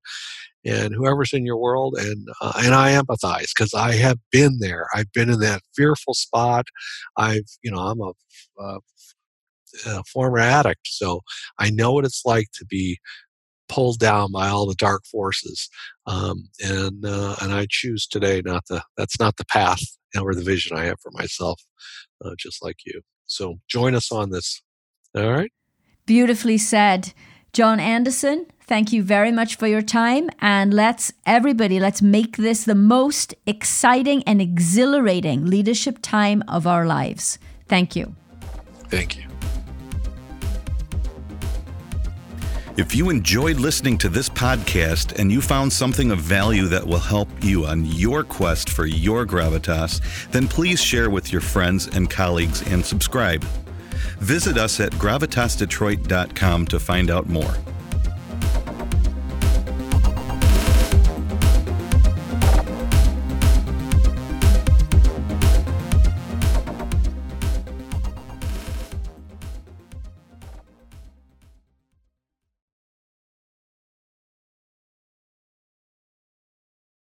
and whoever's in your world. And uh, and I empathize because I have been there. I've been in that fearful spot. I've you know I'm a, a, a former addict, so I know what it's like to be pulled down by all the dark forces. Um, and uh, and I choose today not the that's not the path or the vision I have for myself, uh, just like you. So join us on this. All right. Beautifully said. John Anderson, thank you very much for your time. And let's, everybody, let's make this the most exciting and exhilarating leadership time of our lives. Thank you. Thank you. If you enjoyed listening to this podcast and you found something of value that will help you on your quest for your gravitas, then please share with your friends and colleagues and subscribe. Visit us at gravitasdetroit.com to find out more.